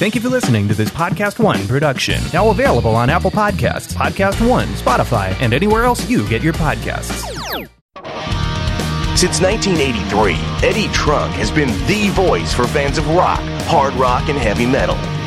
Thank you for listening to this Podcast One production. Now available on Apple Podcasts, Podcast One, Spotify, and anywhere else you get your podcasts. Since 1983, Eddie Trunk has been the voice for fans of rock, hard rock, and heavy metal.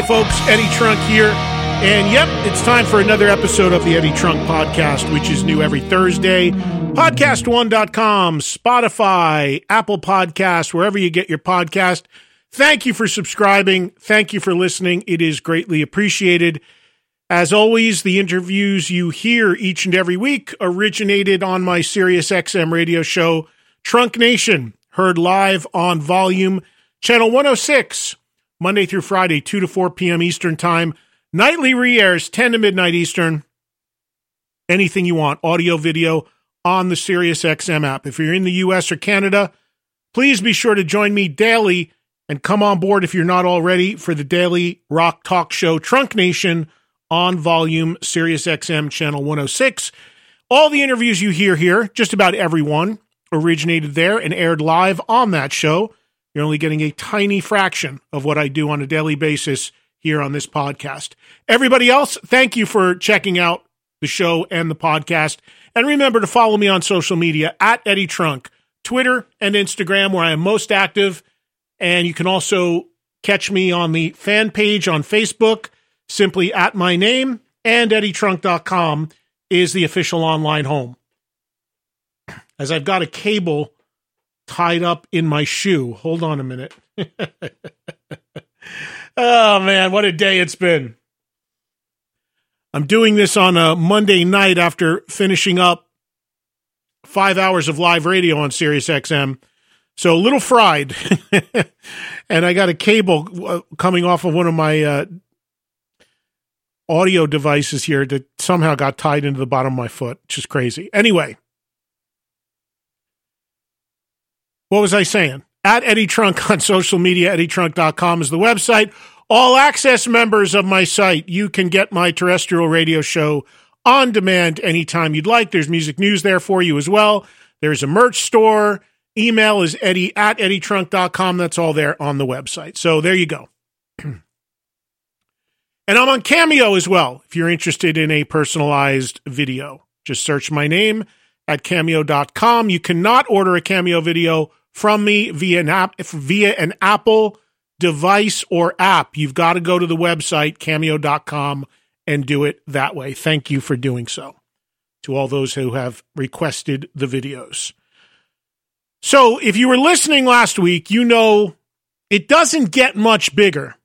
Hey, folks, Eddie Trunk here. And yep, it's time for another episode of the Eddie Trunk Podcast, which is new every Thursday. Podcast1.com, Spotify, Apple Podcasts, wherever you get your podcast. Thank you for subscribing. Thank you for listening. It is greatly appreciated. As always, the interviews you hear each and every week originated on my Sirius XM radio show, Trunk Nation, heard live on volume, channel 106 Monday through Friday, 2 to 4 p.m. Eastern Time. Nightly re airs, 10 to midnight Eastern. Anything you want, audio, video, on the SiriusXM app. If you're in the US or Canada, please be sure to join me daily and come on board if you're not already for the daily rock talk show Trunk Nation on volume SiriusXM channel 106. All the interviews you hear here, just about everyone, originated there and aired live on that show. You're only getting a tiny fraction of what I do on a daily basis here on this podcast. Everybody else, thank you for checking out the show and the podcast. And remember to follow me on social media at Eddie Trunk, Twitter and Instagram, where I am most active. And you can also catch me on the fan page on Facebook, simply at my name, and eddietrunk.com is the official online home. As I've got a cable tied up in my shoe. Hold on a minute. oh, man, what a day it's been. I'm doing this on a Monday night after finishing up five hours of live radio on Sirius XM. So a little fried. and I got a cable uh, coming off of one of my uh, audio devices here that somehow got tied into the bottom of my foot, which is crazy. Anyway, what was I saying? At Eddie Trunk on social media, eddietrunk.com is the website. All access members of my site, you can get my terrestrial radio show on demand anytime you'd like. There's music news there for you as well. There's a merch store. Email is eddie at eddietrunk.com. That's all there on the website. So there you go. and I'm on Cameo as well. If you're interested in a personalized video, just search my name at cameo.com. You cannot order a Cameo video from me via an app, via an Apple device or app. You've got to go to the website cameo.com and do it that way. Thank you for doing so to all those who have requested the videos. So, if you were listening last week, you know it doesn't get much bigger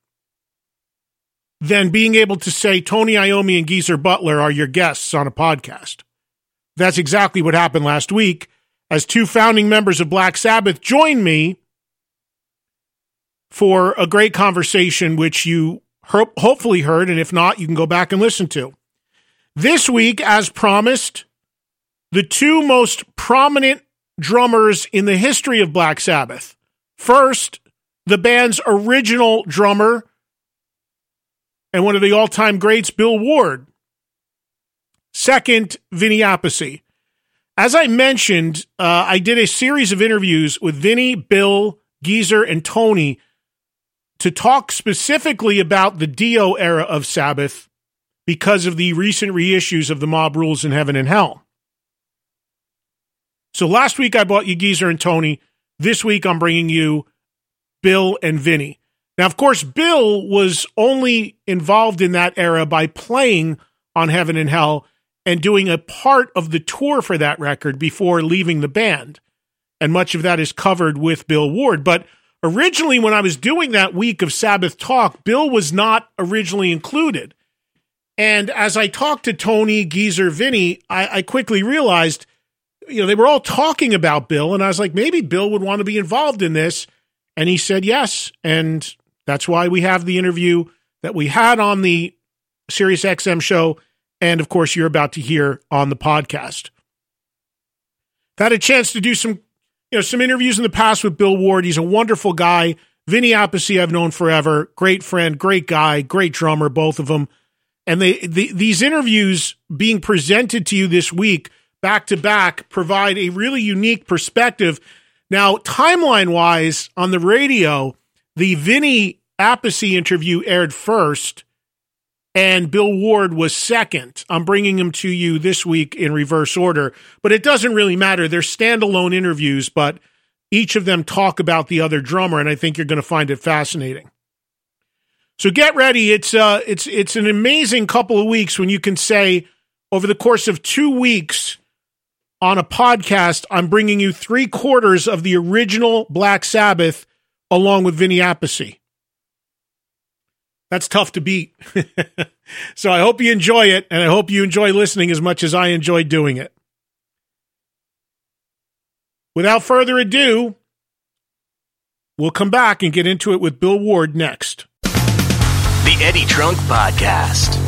than being able to say Tony Iommi and Geezer Butler are your guests on a podcast. That's exactly what happened last week as two founding members of Black Sabbath join me for a great conversation, which you hopefully heard, and if not, you can go back and listen to. This week, as promised, the two most prominent drummers in the history of Black Sabbath. First, the band's original drummer and one of the all time greats, Bill Ward. Second, Vinny Appice. As I mentioned, uh, I did a series of interviews with Vinny, Bill, Geezer, and Tony to talk specifically about the Dio era of Sabbath because of the recent reissues of the Mob Rules in Heaven and Hell. So last week I brought you Geezer and Tony. This week I'm bringing you Bill and Vinny. Now, of course, Bill was only involved in that era by playing on Heaven and Hell and doing a part of the tour for that record before leaving the band. And much of that is covered with Bill Ward. But originally, when I was doing that week of Sabbath Talk, Bill was not originally included. And as I talked to Tony, Geezer, Vinny, I, I quickly realized, you know, they were all talking about Bill. And I was like, maybe Bill would want to be involved in this. And he said yes. And that's why we have the interview that we had on the Sirius XM show. And of course, you're about to hear on the podcast. I've Had a chance to do some, you know, some interviews in the past with Bill Ward. He's a wonderful guy. Vinny Appice, I've known forever. Great friend, great guy, great drummer, both of them. And they, the, these interviews being presented to you this week, back to back, provide a really unique perspective. Now, timeline wise, on the radio, the Vinny Appice interview aired first, and Bill Ward was second. I'm bringing them to you this week in reverse order, but it doesn't really matter. They're standalone interviews, but each of them talk about the other drummer, and I think you're going to find it fascinating. So get ready. It's uh, it's it's an amazing couple of weeks when you can say over the course of two weeks on a podcast, I'm bringing you three quarters of the original Black Sabbath along with Vinny Appice. That's tough to beat. so I hope you enjoy it, and I hope you enjoy listening as much as I enjoy doing it. Without further ado, we'll come back and get into it with Bill Ward next. The Eddie Trunk Podcast.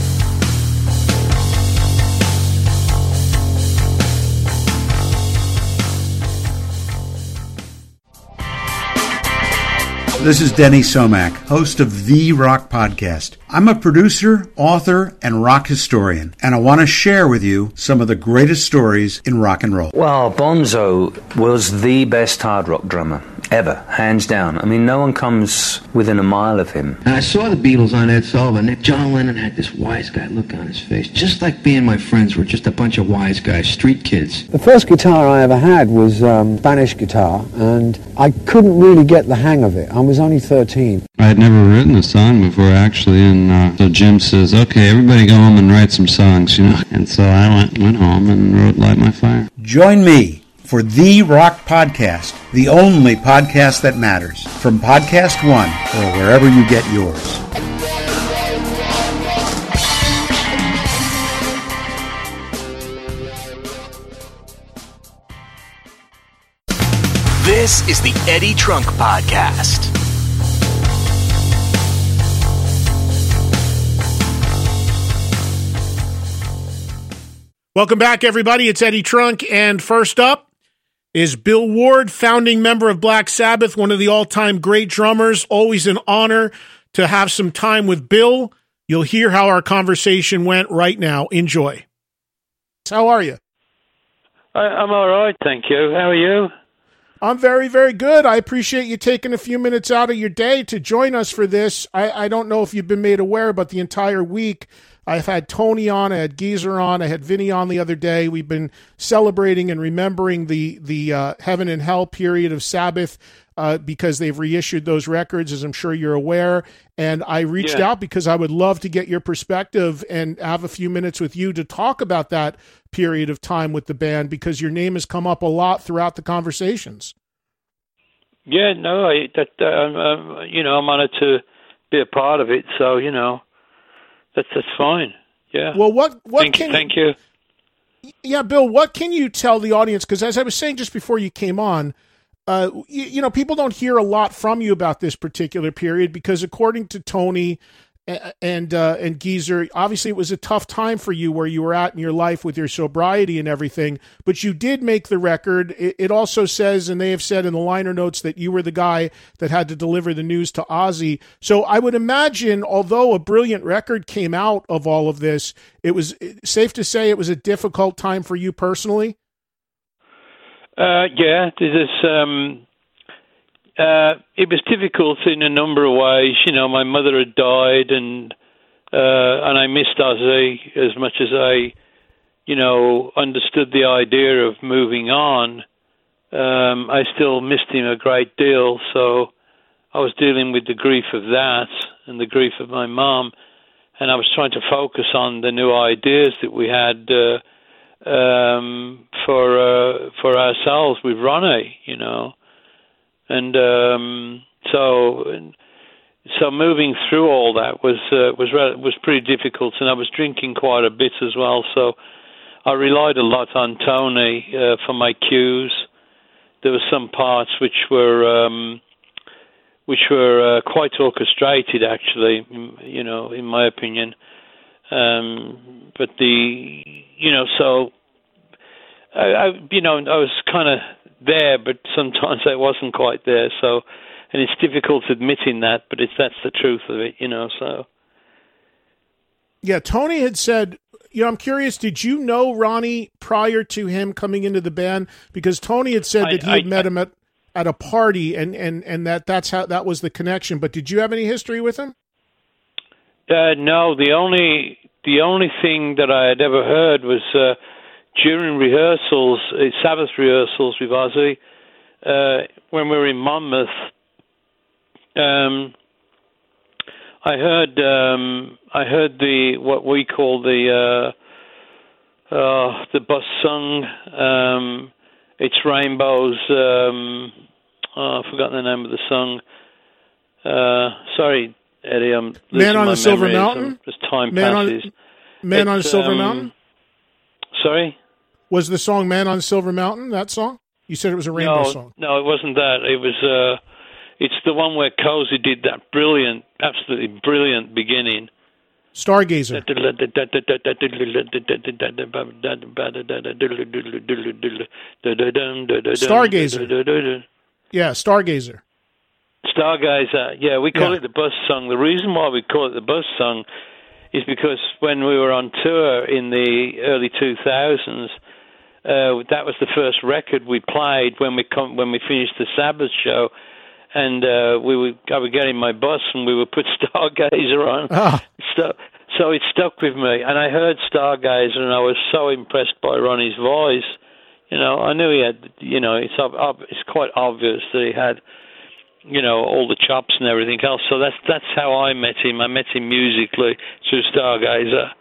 This is Denny Somach, host of The Rock Podcast. I'm a producer, author, and rock historian, and I want to share with you some of the greatest stories in rock and roll. Well, Bonzo was the best hard rock drummer ever, hands down. I mean, no one comes within a mile of him. And I saw the Beatles on Ed Sullivan. And John Lennon had this wise guy look on his face, just like me and my friends were just a bunch of wise guys, street kids. The first guitar I ever had was um, Spanish guitar, and I couldn't really get the hang of it. I was only 13. I had never written a song before, actually, and uh, so Jim says, "Okay, everybody go home and write some songs," you know. And so I went went home and wrote "Light My Fire." Join me for The Rock Podcast, the only podcast that matters, from Podcast One or wherever you get yours. This is the Eddie Trunk Podcast. Welcome back, everybody. It's Eddie Trunk, and first up is Bill Ward, founding member of Black Sabbath, one of the all time great drummers. Always an honor to have some time with Bill. You'll hear how our conversation went right now. Enjoy. How are you? I, I'm all right, thank you. How are you? I'm very, very good. I appreciate you taking a few minutes out of your day to join us for this. I, I don't know if you've been made aware, but the entire week I've had Tony on, I had Geezer on, I had Vinny on the other day. We've been celebrating and remembering the the uh, heaven and hell period of Sabbath uh, because they've reissued those records, as I'm sure you're aware. And I reached Yeah. out because I would love to get your perspective and have a few minutes with you to talk about that period of time with the band because your name has come up a lot throughout the conversations. Yeah, no, I, that um, um, you know, I'm honored to be a part of it. So you know, that's that's fine. Yeah. Well, what what thank, can thank you. Yeah, Bill, what can you tell the audience? Because as I was saying just before you came on, uh, you, you know, people don't hear a lot from you about this particular period because, according to Tony and uh, and Geezer, obviously it was a tough time for you where you were at in your life with your sobriety and everything. But you did make the record. It, it also says, and they have said in the liner notes that you were the guy that had to deliver the news to Ozzy. So I would imagine, although a brilliant record came out of all of this, it was safe to say it was a difficult time for you personally. Uh, yeah, this is. Um, uh, it was difficult in a number of ways. You know, my mother had died, and uh, and I missed Ozzy as much as I, you know, understood the idea of moving on. Um, I still missed him a great deal, so I was dealing with the grief of that and the grief of my mom. and I was trying to focus on the new ideas that we had uh, um, for uh, for ourselves with Ronnie, you know, and um, so so moving through all that was uh, was was pretty difficult, and I was drinking quite a bit as well, so I relied a lot on Tony uh, for my cues. There were some parts which were um, which were uh, quite orchestrated, actually, you know, in my opinion. Um, but the, you know, so I, I you know, I was kind of there, but sometimes I wasn't quite there. So, and it's difficult admitting that, but it's that's the truth of it, you know. So. Yeah, Tony had said you know, I'm curious. Did you know Ronnie prior to him coming into the band? Because Tony had said that he had I, met I, him at at a party, and and and that that's how that was the connection. But did you have any history with him? Uh, no, the only the only thing that I had ever heard was uh, during rehearsals, uh, Sabbath rehearsals with Ozzy, uh, when we were in Monmouth. Um, I heard um, I heard the what we call the uh, uh, the bus song. Um, it's rainbows. Um, oh, I've forgotten the name of the song. Uh, sorry, Eddie. I'm Man on the Silver Mountain. As time Man passes. On, Man it's, on Silver um, Mountain. Sorry. Was the song "Man on Silver Mountain" that song? You said it was a rainbow no, song. No, it wasn't that. It was. Uh, it's the one where Cozy did that brilliant, absolutely brilliant beginning. Stargazer. Stargazer. Yeah, Stargazer. Stargazer. Yeah, we call yeah. it the bus song. The reason why we call it the bus song is because when we were on tour in the early 2000s, uh, that was the first record we played when we come, when we finished the Sabbath show and uh, we would I would get in my bus and we would put Stargazer on. Oh. So so it stuck with me, and I heard Stargazer, and I was so impressed by Ronnie's voice. You know, I knew he had. You know, it's ob- it's quite obvious that he had. You know, all the chops and everything else. So that's that's how I met him. I met him musically through Stargazer.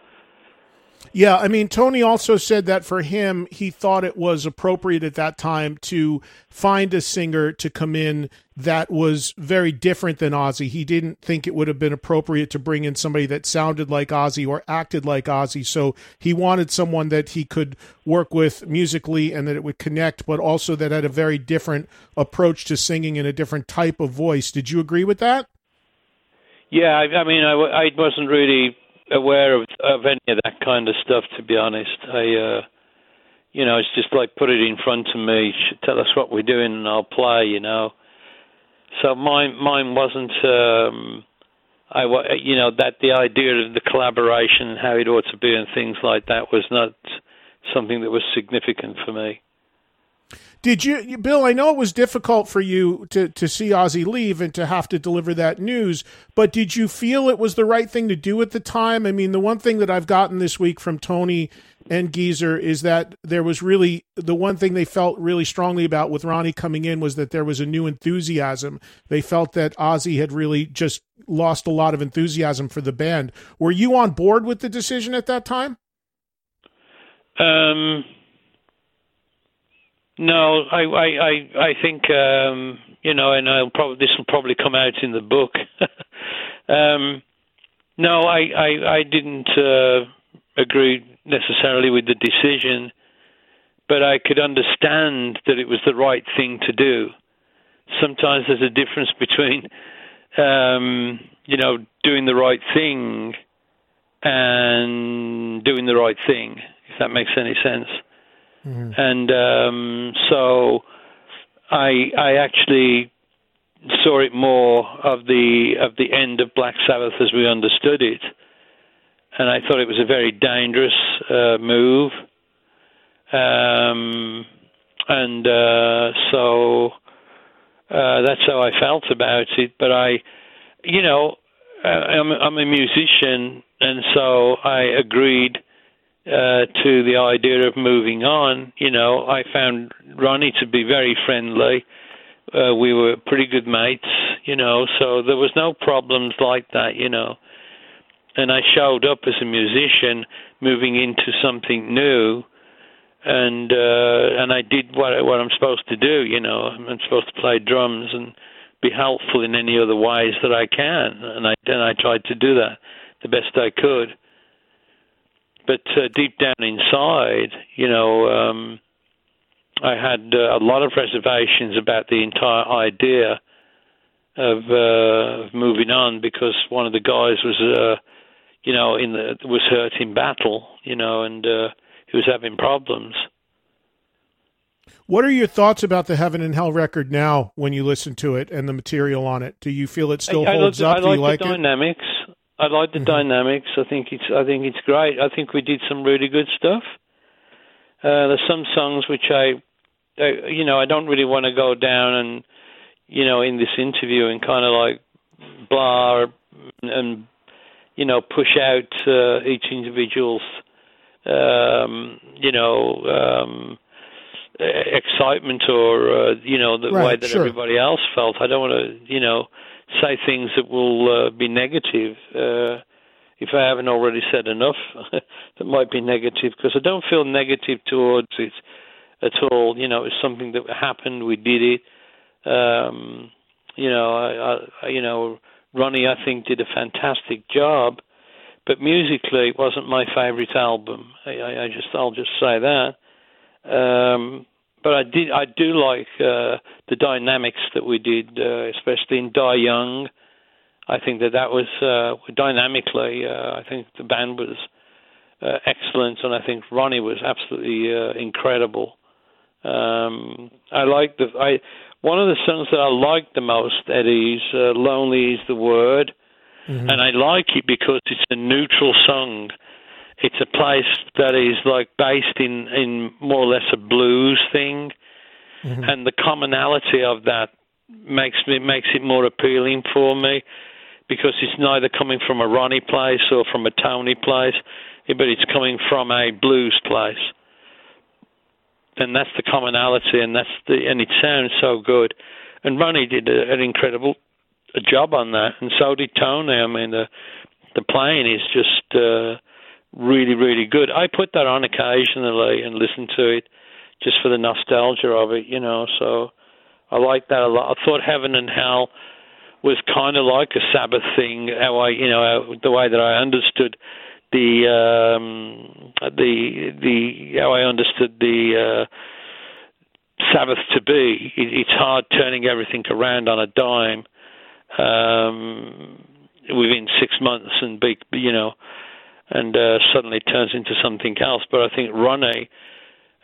Yeah, I mean, Tony also said that for him, he thought it was appropriate at that time to find a singer to come in that was very different than Ozzy. He didn't think it would have been appropriate to bring in somebody that sounded like Ozzy or acted like Ozzy. So he wanted someone that he could work with musically and that it would connect, but also that had a very different approach to singing and a different type of voice. Did you agree with that? Yeah, I, I mean, I, I wasn't really aware of of any of that kind of stuff. To be honest, I, uh, you know, it's just like put it in front of me, tell us what we're doing, and I'll play. You know, so mine mine wasn't. Um, I, you know, that the idea of the collaboration and how it ought to be and things like that was not something that was significant for me. Did you, Bill? I know it was difficult for you to to see Ozzy leave and to have to deliver that news, but did you feel it was the right thing to do at the time? I mean, the one thing that I've gotten this week from Tony and Geezer is that there was really the one thing they felt really strongly about with Ronnie coming in was that there was a new enthusiasm. They felt that Ozzy had really just lost a lot of enthusiasm for the band. Were you on board with the decision at that time? Um no, I I I, I think um, you know, and I'll probably this will probably come out in the book. um, no, I I, I didn't uh, agree necessarily with the decision, but I could understand that it was the right thing to do. Sometimes there's a difference between um, you know doing the right thing and doing the right thing, if that makes any sense. Mm-hmm. And um, so I I actually saw it more of the of the end of Black Sabbath as we understood it, and I thought it was a very dangerous uh, move. Um, and uh, so uh, that's how I felt about it. But I, you know, uh, I'm, I'm a musician, and so I agreed uh, to the idea of moving on. You know, I found Ronnie to be very friendly. Uh, we were pretty good mates, you know, so there was no problems like that, you know. and I showed up as a musician, moving into something new, and uh, and I did what I, what I'm supposed to do. You know, I'm supposed to play drums and be helpful in any other ways that I can, and I and I tried to do that the best I could. But uh, deep down inside, you know, um, I had uh, a lot of reservations about the entire idea of uh, moving on because one of the guys was, uh, you know, in the was hurt in battle, you know, and uh, he was having problems. What are your thoughts about the Heaven and Hell record now when you listen to it and the material on it? Do you feel it still I, holds I up? I Do like you like the it? dynamics. I like the Mhm. dynamics. I think it's I think it's great. I think we did some really good stuff. Uh, there's some songs which I, uh, you know, I don't really want to go down and, you know, in this interview and kind of like blah and, you know push out uh, each individual's, um, you know, um, excitement or uh, you know the Right, way that sure. everybody else felt. I don't want to, you know, say things that will uh, be negative. Uh, if I haven't already said enough, that might be negative because I don't feel negative towards it at all. You know, it's something that happened. We did it. Um, you know, I, I, you know, Ronnie, I think, did a fantastic job, but musically, it wasn't my favorite album. I, I, just, I'll just say that. Um, but I did, I do like uh, the dynamics that we did, uh, especially in Die Young. I think that that was uh, dynamically. Uh, I think the band was uh, excellent, and I think Ronnie was absolutely uh, incredible. Um, I like the I one of the songs that I like the most, Eddie, is uh, "Lonely Is the Word," Mm-hmm. and I like it because it's a neutral song. It's a place that is like based in in more or less a blues thing, and the commonality of that makes me makes it more appealing for me because it's neither coming from a Ronnie place or from a Tony place, but it's coming from a blues place. And that's the commonality, and that's the and it sounds so good. And Ronnie did a, an incredible job on that, and so did Tony. I mean, the the playing is just uh, really, really good. I put that on occasionally and listen to it just for the nostalgia of it, you know. So I like that a lot. I thought Heaven and Hell was kind of like a Sabbath thing. How I, you know, the way that I understood the um, the the how I understood the uh, Sabbath to be. It, it's hard turning everything around on a dime um, within six months and be, you know, and uh, suddenly turns into something else. But I think Ronnie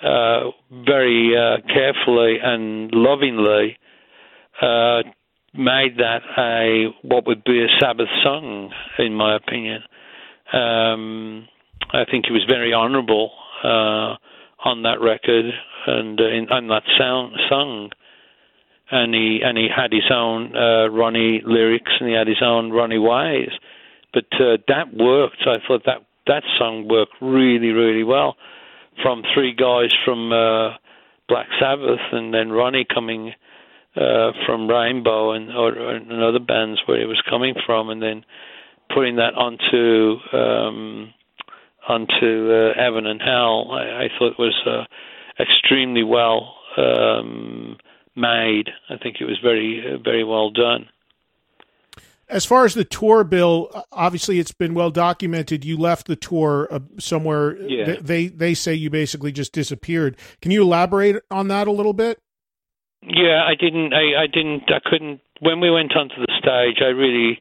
uh, very uh, carefully and lovingly uh, made that a what would be a Sabbath song, in my opinion. Um, I think he was very honourable uh, on that record and uh, in, on that sound song. And he and he had his own Ronnie lyrics and he had his own Ronnie ways, but uh, that worked. I thought that that song worked really really well from three guys from uh, Black Sabbath and then Ronnie coming uh, from Rainbow and or, and other bands where he was coming from, and then putting that onto um, onto uh, Heaven and Hell. I, I thought was uh, extremely well um, made. I think it was very very well done. As far as the tour, Bill, obviously it's been well documented. You left the tour uh, somewhere. Yeah. They, they say you basically just disappeared. Can you elaborate on that a little bit? Yeah, I didn't. I, I didn't. I couldn't. When we went onto the stage, I really.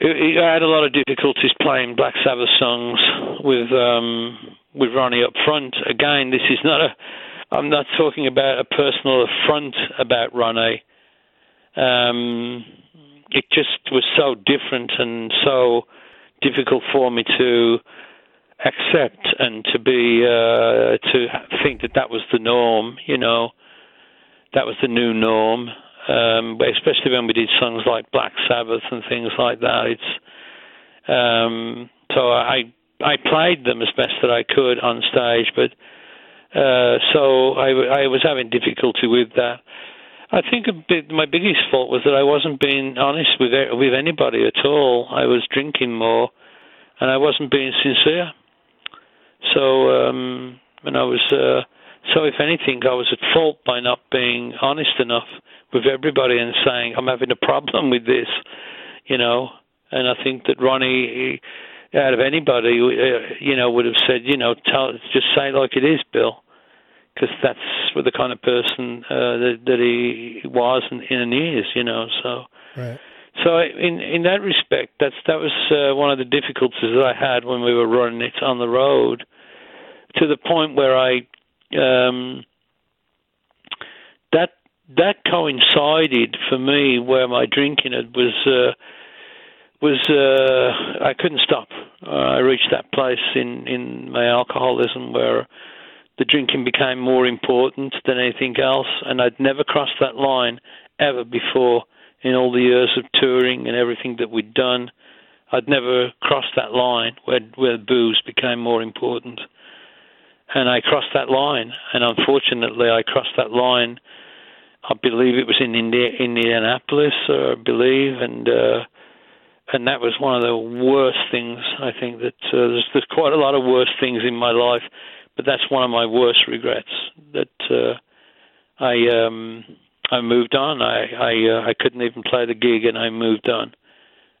I I had a lot of difficulties playing Black Sabbath songs with um, with Ronnie up front. Again, this is not a. I'm not talking about a personal affront about Ronnie. Um, it just was so different and so difficult for me to accept and to be uh, to think that that was the norm. You know, that was the new norm. Um, but especially when we did songs like Black Sabbath and things like that. It's um, so I I played them as best that I could on stage, but uh, so I, I was having difficulty with that. I think a bit, my biggest fault was that I wasn't being honest with with anybody at all. I was drinking more, and I wasn't being sincere. So, um, and I was. Uh, so, if anything, I was at fault by not being honest enough with everybody and saying I'm having a problem with this, you know. And I think that Ronnie, out of anybody, uh, you know, would have said, you know, tell, just say like it is, Bill because that's what the kind of person uh, that, that he was and, and is, you know. So, right. so in in that respect, that's that was uh, one of the difficulties that I had when we were running it on the road, to the point where I um, that that coincided for me where my drinking it was. Uh, was uh, I couldn't stop. Uh, I reached that place in in my alcoholism where the drinking became more important than anything else, and I'd never crossed that line ever before in all the years of touring and everything that we'd done. I'd never crossed that line where where booze became more important, and I crossed that line, and unfortunately, I crossed that line. I believe it was in India, Indianapolis, I believe, and uh, and that was one of the worst things. I think that uh, there's, there's quite a lot of worse things in my life but that's one of my worst regrets that uh, I um, I moved on. I I, uh, I couldn't even play the gig, and I moved on,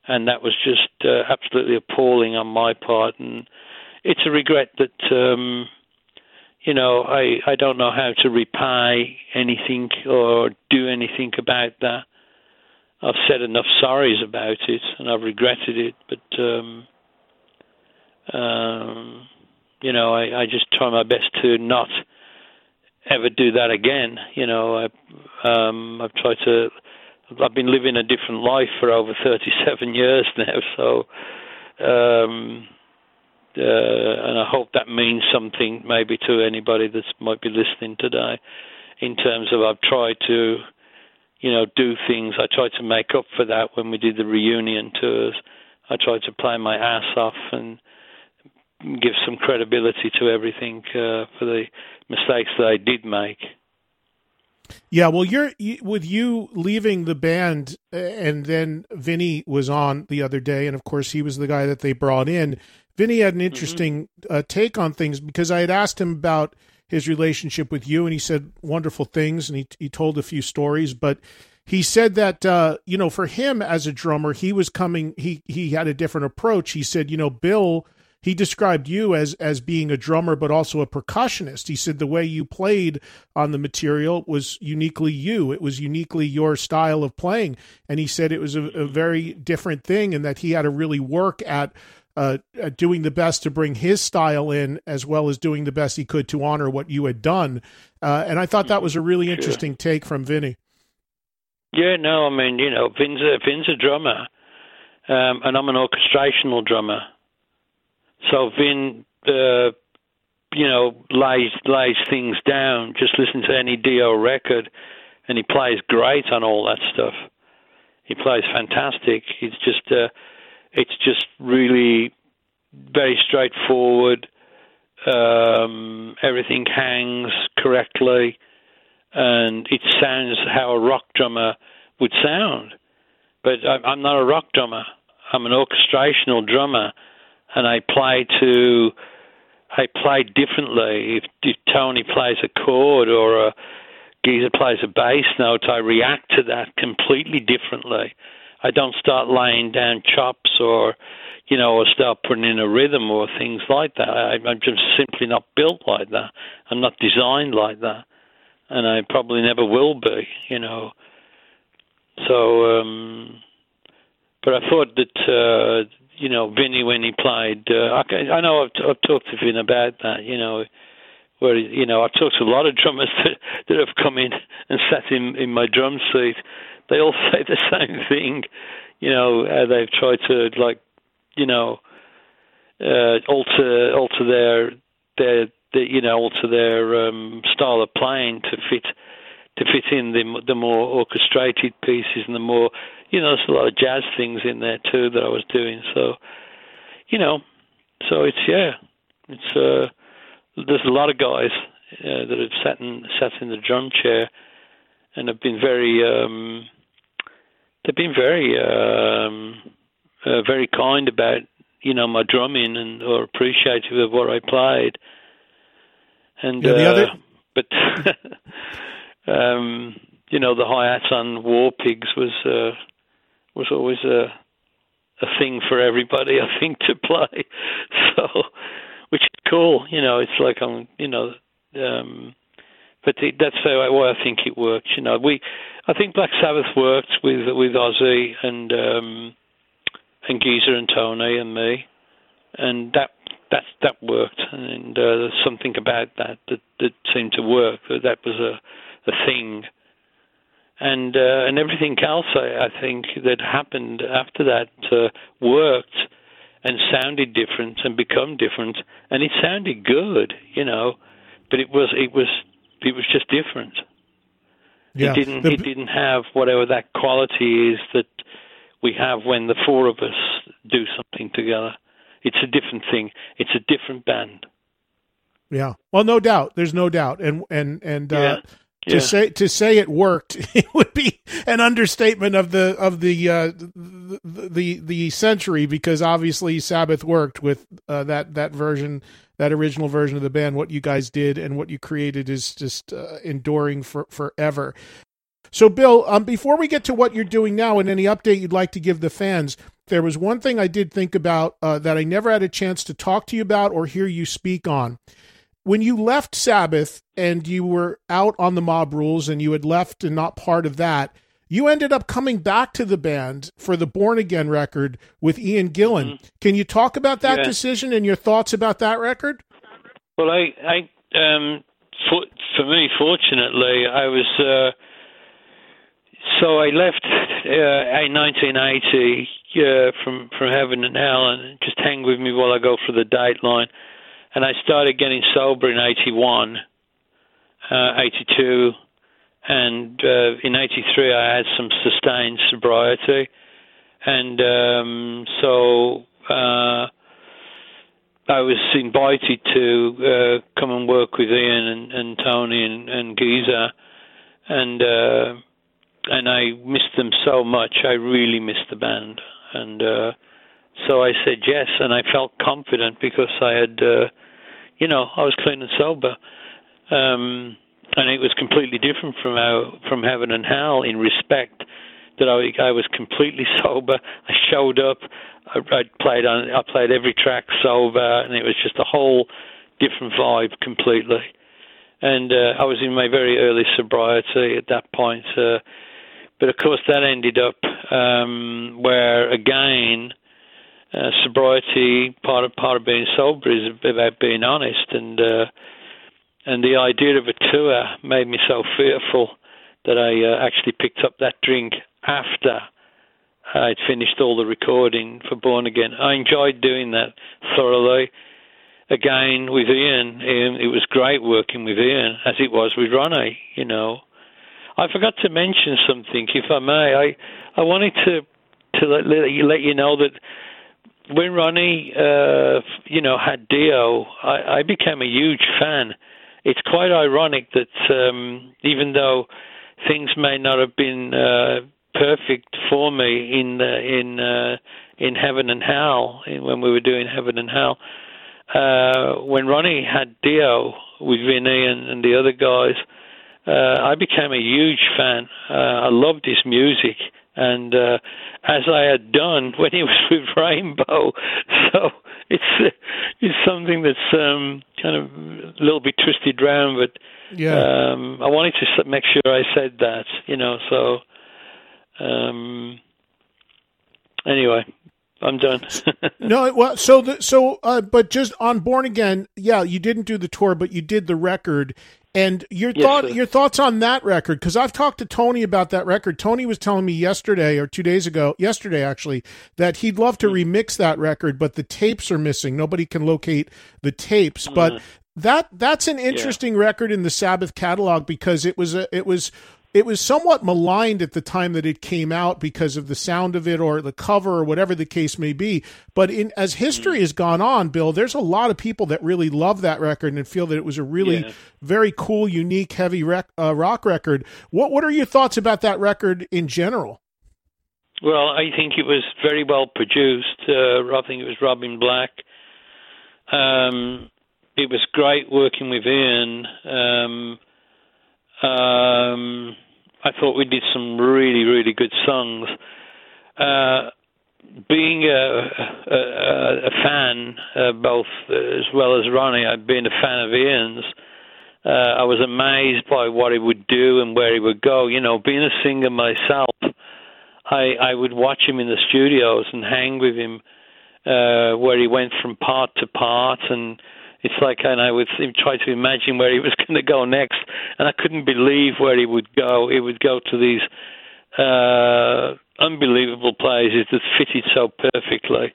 and that was just uh, absolutely appalling on my part. And it's a regret that um, you know I I don't know how to repay anything or do anything about that. I've said enough sorries about it, and I've regretted it, but. Um, um, you know, I, I just try my best to not ever do that again. You know, I, um, I've tried to. I've been living a different life for over 37 years now, so um, uh, and I hope that means something maybe to anybody that might be listening today. In terms of, I've tried to, you know, do things. I tried to make up for that when we did the reunion tours. I tried to play my ass off and give some credibility to everything uh, for the mistakes that I did make. Yeah, well, you're with you leaving the band, uh, and then Vinny was on the other day, and of course he was the guy that they brought in. Vinny had an mm-hmm. interesting mm-hmm. uh, take on things because I had asked him about his relationship with you, and he said wonderful things, and he he told a few stories, but he said that uh, you know for him as a drummer, he was coming, he he had a different approach. He said, you know, Bill he described you as as being a drummer but also a percussionist. He said the way you played on the material was uniquely you. It was uniquely your style of playing, and he said it was a, a very different thing, and that he had to really work at. Uh, doing the best to bring his style in, as well as doing the best he could to honor what you had done, uh, and I thought that was a really interesting take from Vinny. Yeah, no, I mean, you know, Vin's a, Vin's a drummer, um, and I'm an orchestrational drummer. So Vin, uh, you know, lays lays things down. Just listen to any Dio record, and he plays great on all that stuff. He plays fantastic. It's just, uh, it's just really very straightforward. Um, everything hangs correctly, and it sounds how a rock drummer would sound. But I'm not a rock drummer. I'm an orchestrational drummer and I play to I play differently. If, if Tony plays a chord or a Geezer plays a bass note, I react to that completely differently. I don't start laying down chops or, you know, or start putting in a rhythm or things like that. I, I'm just simply not built like that. I'm not designed like that, and I probably never will be. You know, so. um but I thought that uh, you know, Vinny when he played. Uh, I, I know I've, I've talked to Vin about that. You know, where you know I've talked to a lot of drummers that, that have come in and sat in in my drum seat. They all say the same thing. You know, uh, they've tried to like, you know, uh, alter alter their their, their you know alter their um, style of playing to fit to fit in the the more orchestrated pieces and the more you know, there's a lot of jazz things in there too that I was doing. So, you know, so it's yeah, it's uh, there's a lot of guys uh, that have sat in sat in the drum chair and have been very um, they've been very um, uh, very kind about you know my drumming and or appreciative of what I played. And Yeah, the uh, other- but um, you know the hi War Pigs was uh, was always a a thing for everybody, I think, to play. So, which is cool. You know, it's like I'm, you know, um, but that's how why I think it worked. You know, we, I think Black Sabbath worked with with Ozzy and um, and Geezer and Tony and me, and that that that worked. And uh, there's something about that that that seemed to work. That was a a thing and uh, and everything else I, I think that happened after that uh, worked and sounded different and become different and it sounded good you know but it was it was it was just different Yeah. it didn't The- it didn't have whatever that quality is that we have when the four of us do something together it's a different thing it's a different band Yeah. Well, no doubt. There's no doubt. And and and uh, Yeah. to say to say it worked, it would be an understatement of the of the uh, the, the the century because obviously Sabbath worked with uh, that that version, that original version of the band. What you guys did and what you created is just uh, enduring for forever. So, Bill, um, before we get to what you're doing now and any update you'd like to give the fans, there was one thing I did think about uh, that I never had a chance to talk to you about or hear you speak on. When you left Sabbath and you were out on the mob rules and you had left and not part of that, you ended up coming back to the band for the Born Again record with Ian Gillan. Can you talk about that Yeah. decision and your thoughts about that record? Well, I, I, um, for, for me, fortunately, I was. Uh, so I left uh, in 1980 uh, from from heaven and hell, and just hang with me while I go through the dateline. And I started getting sober in 81, uh, 82, and uh, in 83 I had some sustained sobriety, and um, so. Uh, I was invited to uh, come and work with Ian and, and Tony and, and Geezer, and uh, and I missed them so much. I really missed the band, and uh, so I said yes, and I felt confident because I had, uh, you know, I was clean and sober, um, and it was completely different from from heaven and hell in respect that I, I was completely sober. I showed up. I, I played on. I played every track sober, and it was just a whole different vibe completely. And uh, I was in my very early sobriety at that point. Uh, but of course, that ended up um, where again, uh, sobriety part of part of being sober is about being honest, and uh, and the idea of a tour made me so fearful that I uh, actually picked up that drink after I'd finished all the recording for Born Again. I enjoyed doing that thoroughly. Again with Ian, Ian, it was great working with Ian as it was with Ronnie. You know, I forgot to mention something, if I may. I I wanted to to let, let you let you know that when Ronnie, uh, you know, had Dio, I, I became a huge fan. It's quite ironic that um, even though things may not have been uh, perfect for me in the, in uh, in Heaven and Hell when we were doing Heaven and Hell, uh, when Ronnie had Dio with Vinny and, and the other guys, uh, I became a huge fan. Uh, I loved his music, and uh, as I had done when he was with Rainbow, so it's it's something that's um, kind of a little bit twisted round, but Yeah. um, I wanted to s- make sure I said that, you know. So um, anyway, I'm done. no, well, so the, so, uh, but just on Born Again, yeah, you didn't do the tour, but you did the record. And your Yes, thought, sir. your thoughts on that record? Because I've talked to Tony about that record. Tony was telling me yesterday or two days ago, yesterday actually, that he'd love to Mm. remix that record, but the tapes are missing. Nobody can locate the tapes. Mm. But that that's an interesting record in the Sabbath catalog because it was a, it was it was somewhat maligned at the time that it came out because of the sound of it or the cover or whatever the case may be. But in as history has gone on, Bill, there's a lot of people that really love that record and feel that it was a really Yeah. very cool, unique, heavy rec- uh, rock record. What what are your thoughts about that record in general? Well, I think it was very well produced. Uh, I think it was Robin Black. Um, it was great working with Ian. Um, um, I thought we did some really, really good songs. Uh, being a, a, a fan, uh, both as well as Ronnie, I've been a fan of Ian's. Uh, I was amazed by what he would do and where he would go. You know, being a singer myself, I I would watch him in the studios and hang with him, uh, where he went from part to part, and it's like, and I would try to imagine where he was going to go next, and I couldn't believe where he would go. He would go to these uh, unbelievable places that fitted so perfectly.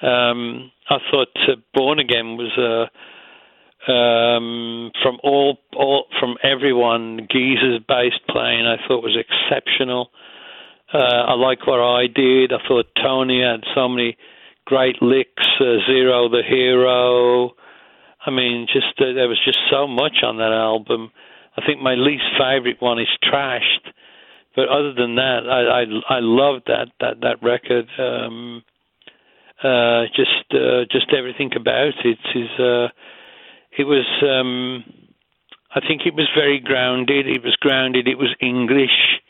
Um, I thought uh, Born Again was uh, um, from all, all from everyone. Geezer's bass playing I thought was exceptional. Uh, I like what I did. I thought Tony had so many great licks. Uh, Zero the Hero. I mean, just uh, there was just so much on that album. I think my least favorite one is Trashed, but other than that, I I, I loved that that that record. Um, uh, just uh, just everything about it is. Uh, it was. Um, I think it was very grounded. It was grounded. It was English,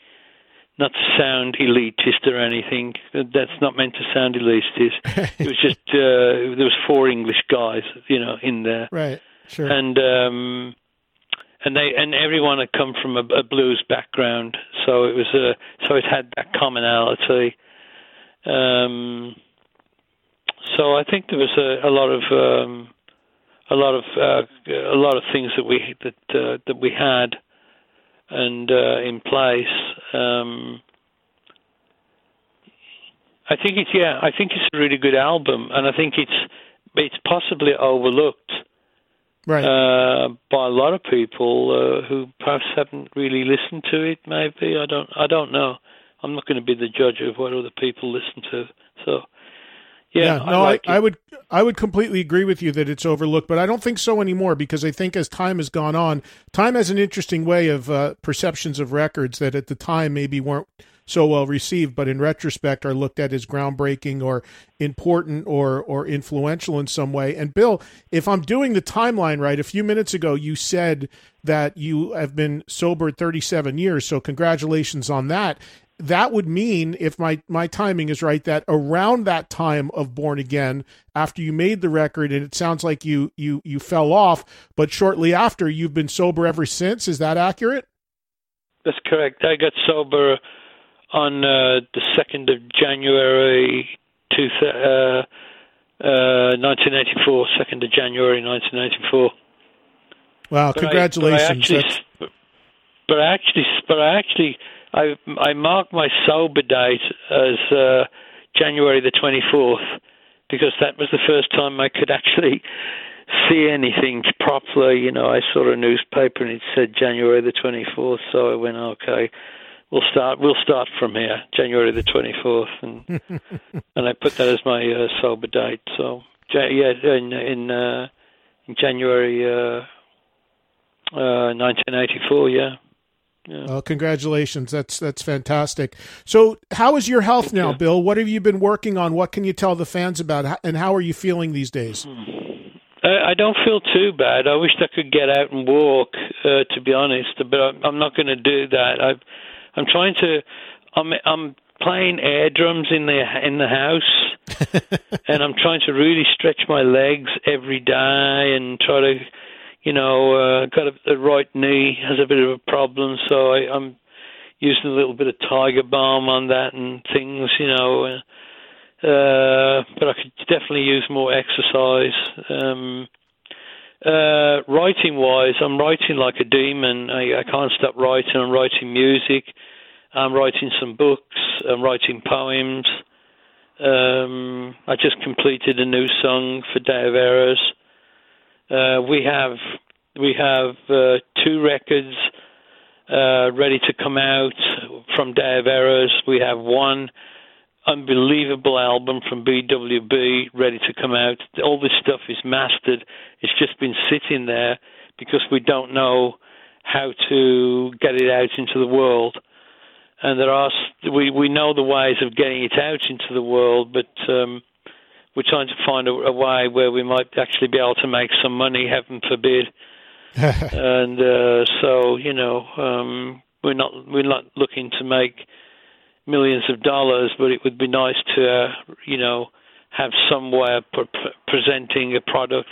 not to sound elitist or anything. That's not meant to sound elitist. it was just uh, there was four English guys, you know, in there Right. Sure. and um, and they and everyone had come from a, a blues background, so it was a so it had that commonality. Um, so I think there was a, a lot of um, a lot of uh, a lot of things that we that uh, that we had and uh, in place. Um, I think it's yeah. I think it's a really good album, and I think it's it's possibly overlooked right. uh, by a lot of people uh, who perhaps haven't really listened to it. Maybe I don't. I don't know. I'm not going to be the judge of what other people listen to. So, yeah, no, I, like I, it. would I would completely agree with you that it's overlooked, but I don't think so anymore because I think as time has gone on, time has an interesting way of uh, perceptions of records that at the time maybe weren't so well received, but in retrospect are looked at as groundbreaking or important or or influential in some way. And Bill, if I'm doing the timeline right, a few minutes ago you said that you have been sober 37 years, so congratulations on that that would mean if my my timing is right that around that time of born again after you made the record and it sounds like you you you fell off but shortly after you've been sober ever since is that accurate That's correct. I got sober on uh, the second of January, two uh, uh, 1984. Second of January, 1984. wow But I- congratulations but I actually, but I actually, but I actually, I I marked my sober date as uh, January the twenty fourth because that was the first time I could actually see anything properly. You know, I saw a newspaper and it said January the twenty fourth, so I went, okay, we'll start. We'll start from here, January the twenty fourth, and and I put that as my uh, sober date. So yeah, in in, uh, in January. Uh, uh, 1984, yeah. Yeah. well congratulations that's that's fantastic so how is your health now bill what have you been working on what can you tell the fans about and how are you feeling these days I, I don't feel too bad. I wish I could get out and walk, uh, to be honest, but I'm, I'm not going to do that. I've, I'm trying to. I'm I'm playing air drums in the in the house, and I'm trying to really stretch my legs every day and try to, you know, uh, got a, right knee has a bit of a problem, so I, I'm using a little bit of tiger balm on that and things, you know. Uh, uh, but I could definitely use more exercise. Um, uh, writing wise, I'm writing like a demon. I, I can't stop writing. I'm writing music. I'm writing some books. I'm writing poems. Um, I just completed a new song for Day of Errors. Uh, we have we have uh, two records uh, ready to come out from Day of Errors. We have one unbelievable album from BWB ready to come out. All this stuff is mastered. It's just been sitting there because we don't know how to get it out into the world. And there are we we know the ways of getting it out into the world, but um, we're trying to find a, a way where we might actually be able to make some money. Heaven forbid. and uh, so you know um, we're not we're not looking to make millions of dollars, but it would be nice to uh, you know have some way of pre- presenting a product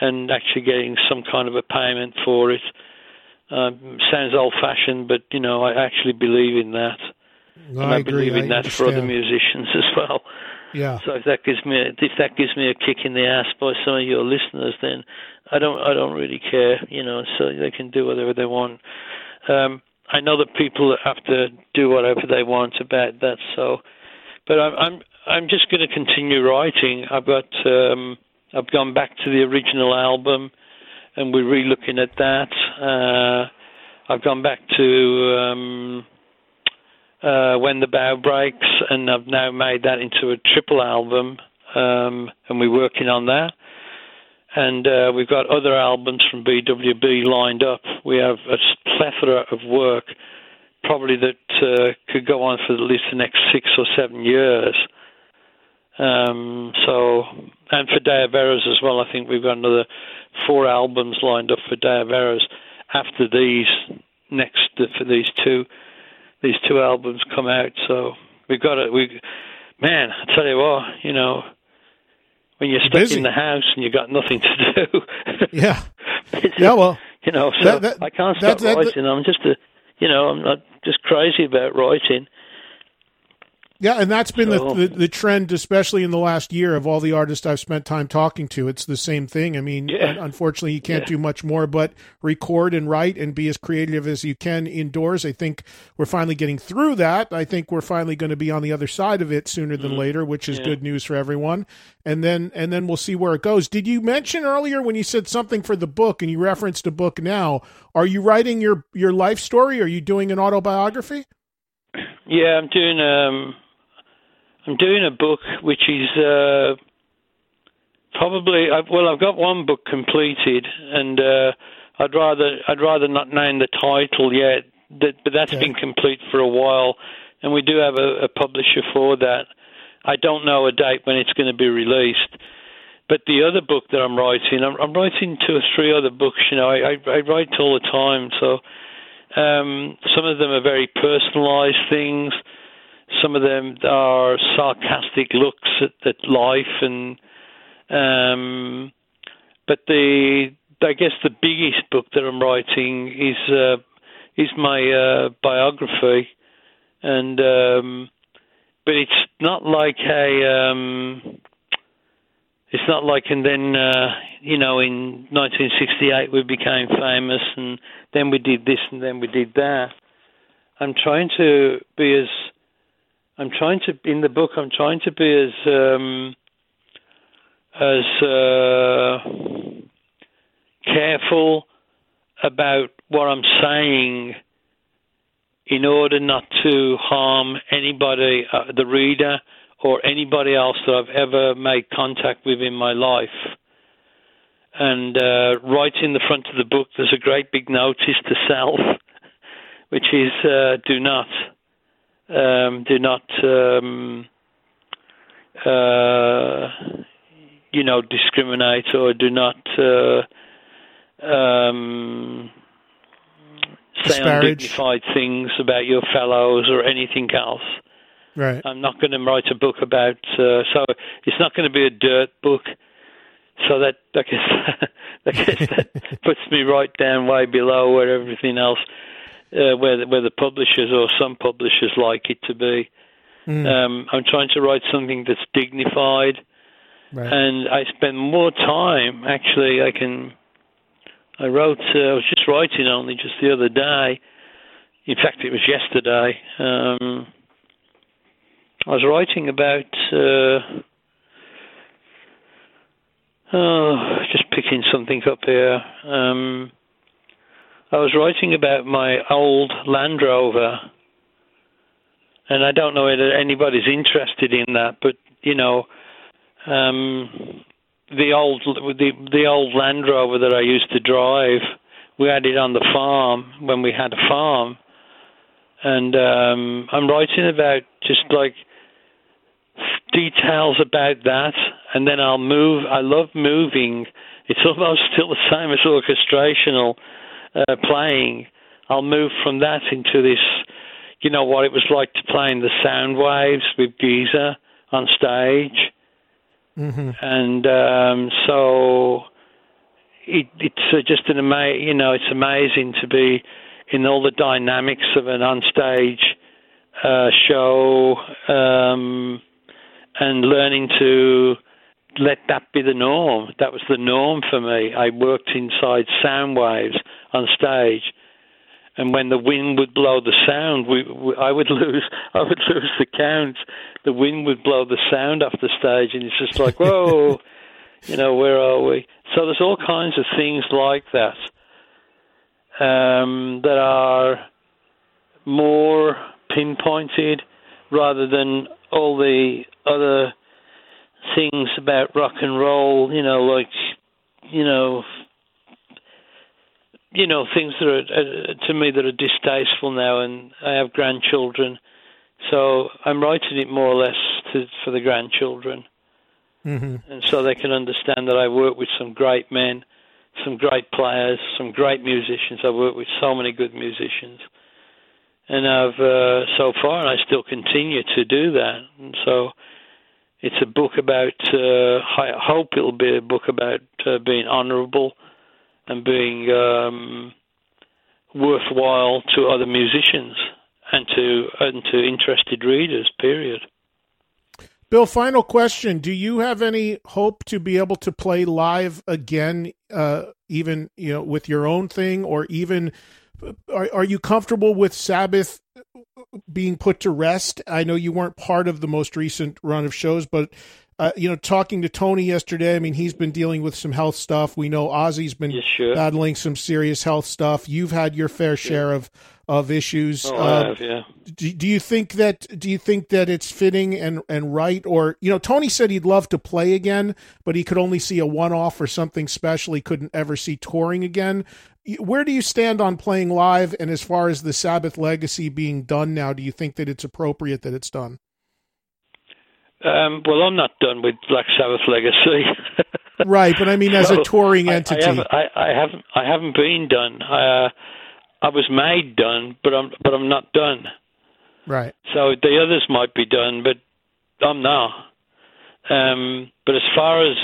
and actually getting some kind of a payment for it. Um, sounds old-fashioned, but you know I actually believe in that. No, and I, I agree. believe in I that for other musicians as well. Yeah. So if that gives me a, if that gives me a kick in the ass by some of your listeners, then I don't I don't really care, you know. So they can do whatever they want. Um, I know that people have to do whatever they want about that. So, but I'm I'm I'm just going to continue writing. I've got um, I've gone back to the original album, and we're re-looking at that. Uh, I've gone back to. Um, uh, when the bough breaks, and I've now made that into a triple album, um, and we're working on that. And uh, we've got other albums from BWB lined up. We have a plethora of work, probably that uh, could go on for at least the next six or seven years. Um, so, and for Day as well, I think we've got another four albums lined up for Day after these next for these two these two albums come out. So we've got it. We, man, I tell you what, you know, when you're stuck busy. in the house and you've got nothing to do. Yeah. Yeah, well, you know, so that- that- I can't stop that- writing. I'm just a, you know, I'm not just crazy about writing. Yeah, and that's been So- the, the the trend, especially in the last year, of all the artists I've spent time talking to. It's the same thing. I mean, Yeah. unfortunately, you can't Yeah. do much more but record and write and be as creative as you can indoors. I think we're finally getting through that. I think we're finally going to be on the other side of it sooner than later, which is Mm-hmm. Yeah. good news for everyone. And then and then we'll see where it goes. Did you mention earlier when you said something for the book and you referenced a book now? Are you writing your your life story? Are you doing an autobiography? Yeah, I'm doing um, I'm doing a book which is uh, probably well, I've got one book completed, and uh, I'd rather I'd rather not name the title yet. That, but that's Okay. been complete for a while, and we do have a, a publisher for that. I don't know a date when it's going to be released. But the other book that I'm writing, I'm, I'm writing two or three other books. You know, I, I, I write all the time, so um, some of them are very personalized things. Some of them are sarcastic looks at, at life, and um, but the I guess the biggest book that I'm writing is uh, is my uh, biography, and um, but it's not like a um, it's not like and then uh, you know in 1968 we became famous and then we did this and then we did that. I'm trying to be as I'm trying to in the book I'm trying to be as um, as uh, careful about what I'm saying in order not to harm anybody, uh, the reader, or anybody else that I've ever made contact with in my life. And uh, right in the front of the book, there's a great big notice to self, which is uh, do not, um, do not, um, uh, you know, discriminate or do not. Uh, um, say Disparage. undignified things about your fellows or anything else. Right. I'm not going to write a book about. Uh, so it's not going to be a dirt book. So that I guess I guess that puts me right down way below where everything else, uh, where the, where the publishers or some publishers like it to be. Um, I'm trying to write something that's dignified, Right. and I spend more time. Actually, I can. I wrote. Uh, I was just writing only just the other day. In fact, it was yesterday. Um, I was writing about. Uh, oh, just picking something up here. Um, I was writing about my old Land Rover, and I don't know whether anybody's interested in that, but you know, um, the old the the old Land Rover that I used to drive, we had it on the farm when we had a farm, and um, I'm writing about just like details about that, and then I'll move. I love moving. It's almost still the same as orchestrational uh, playing. I'll move from that into this, you know, what it was like to play in the sound waves with Geezer on stage. Mm-hmm. And um, so it, it's uh, just an amazing, you know, it's amazing to be in all the dynamics of an onstage uh, show um, and learning to let that be the norm. That was the norm for me. I worked inside sound waves on stage. And when the wind would blow the sound, we, we, I would lose. I would lose the count. The wind would blow the sound off the stage, and it's just like, whoa, you know, where are we? So there's all kinds of things like that um, that are more pinpointed rather than all the other things about rock and roll, you know, like, you know, you know, things that are uh, to me that are distasteful now, and I have grandchildren, so I'm writing it more or less to, for the grandchildren, mm-hmm. and so they can understand that I work with some great men, some great players, some great musicians. I work with so many good musicians, and I've uh, so far, and I still continue to do that, and so it's a book about. Uh, I hope it'll be a book about uh, being honourable and being um, worthwhile to other musicians and to and to interested readers. Period. Bill, final question: Do you have any hope to be able to play live again, uh, even you know with your own thing, or even are, are you comfortable with Sabbath being put to rest? I know you weren't part of the most recent run of shows, but uh, you know, talking to Tony yesterday, I mean, he's been dealing with some health stuff. We know Ozzy's been sure. battling some serious health stuff. You've had your fair share of of issues. Oh, uh, have, yeah. Do, do you think that do you think that it's fitting and and right or you know Tony said he'd love to play again but he could only see a one off or something special he couldn't ever see touring again where do you stand on playing live and as far as the Sabbath legacy being done now do you think that it's appropriate that it's done um, well, I'm not done with Black Sabbath legacy. right, but I mean, as So, a touring entity, I, haven't, I, I haven't. I haven't been done. Uh, I was made done, but I'm. But I'm not done. right? So the others might be done, but I'm not. Um, but as far as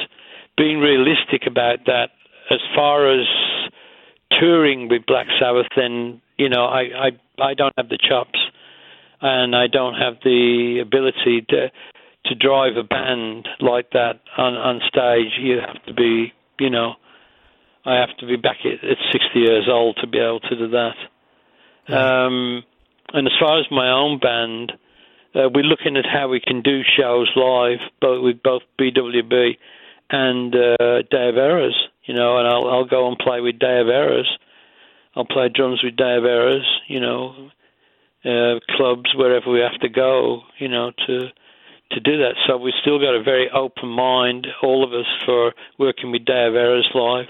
being realistic about that, as far as touring with Black Sabbath, then you know I I, I don't have the chops, and I don't have the ability to to drive a band like that on on stage. You have to be, you know, I have to be back at, at 60 years old to be able to do that. Um, and as far as my own band, uh, we're looking at how we can do shows live, both with both BWB and uh, Day of Errors. You know, and I'll I'll go and play with Day of Errors. I'll play drums with Day of Errors. You know, uh, clubs wherever we have to go. You know, to to do that. So we've still got a very open mind, all of us, for working with Day of Errors live.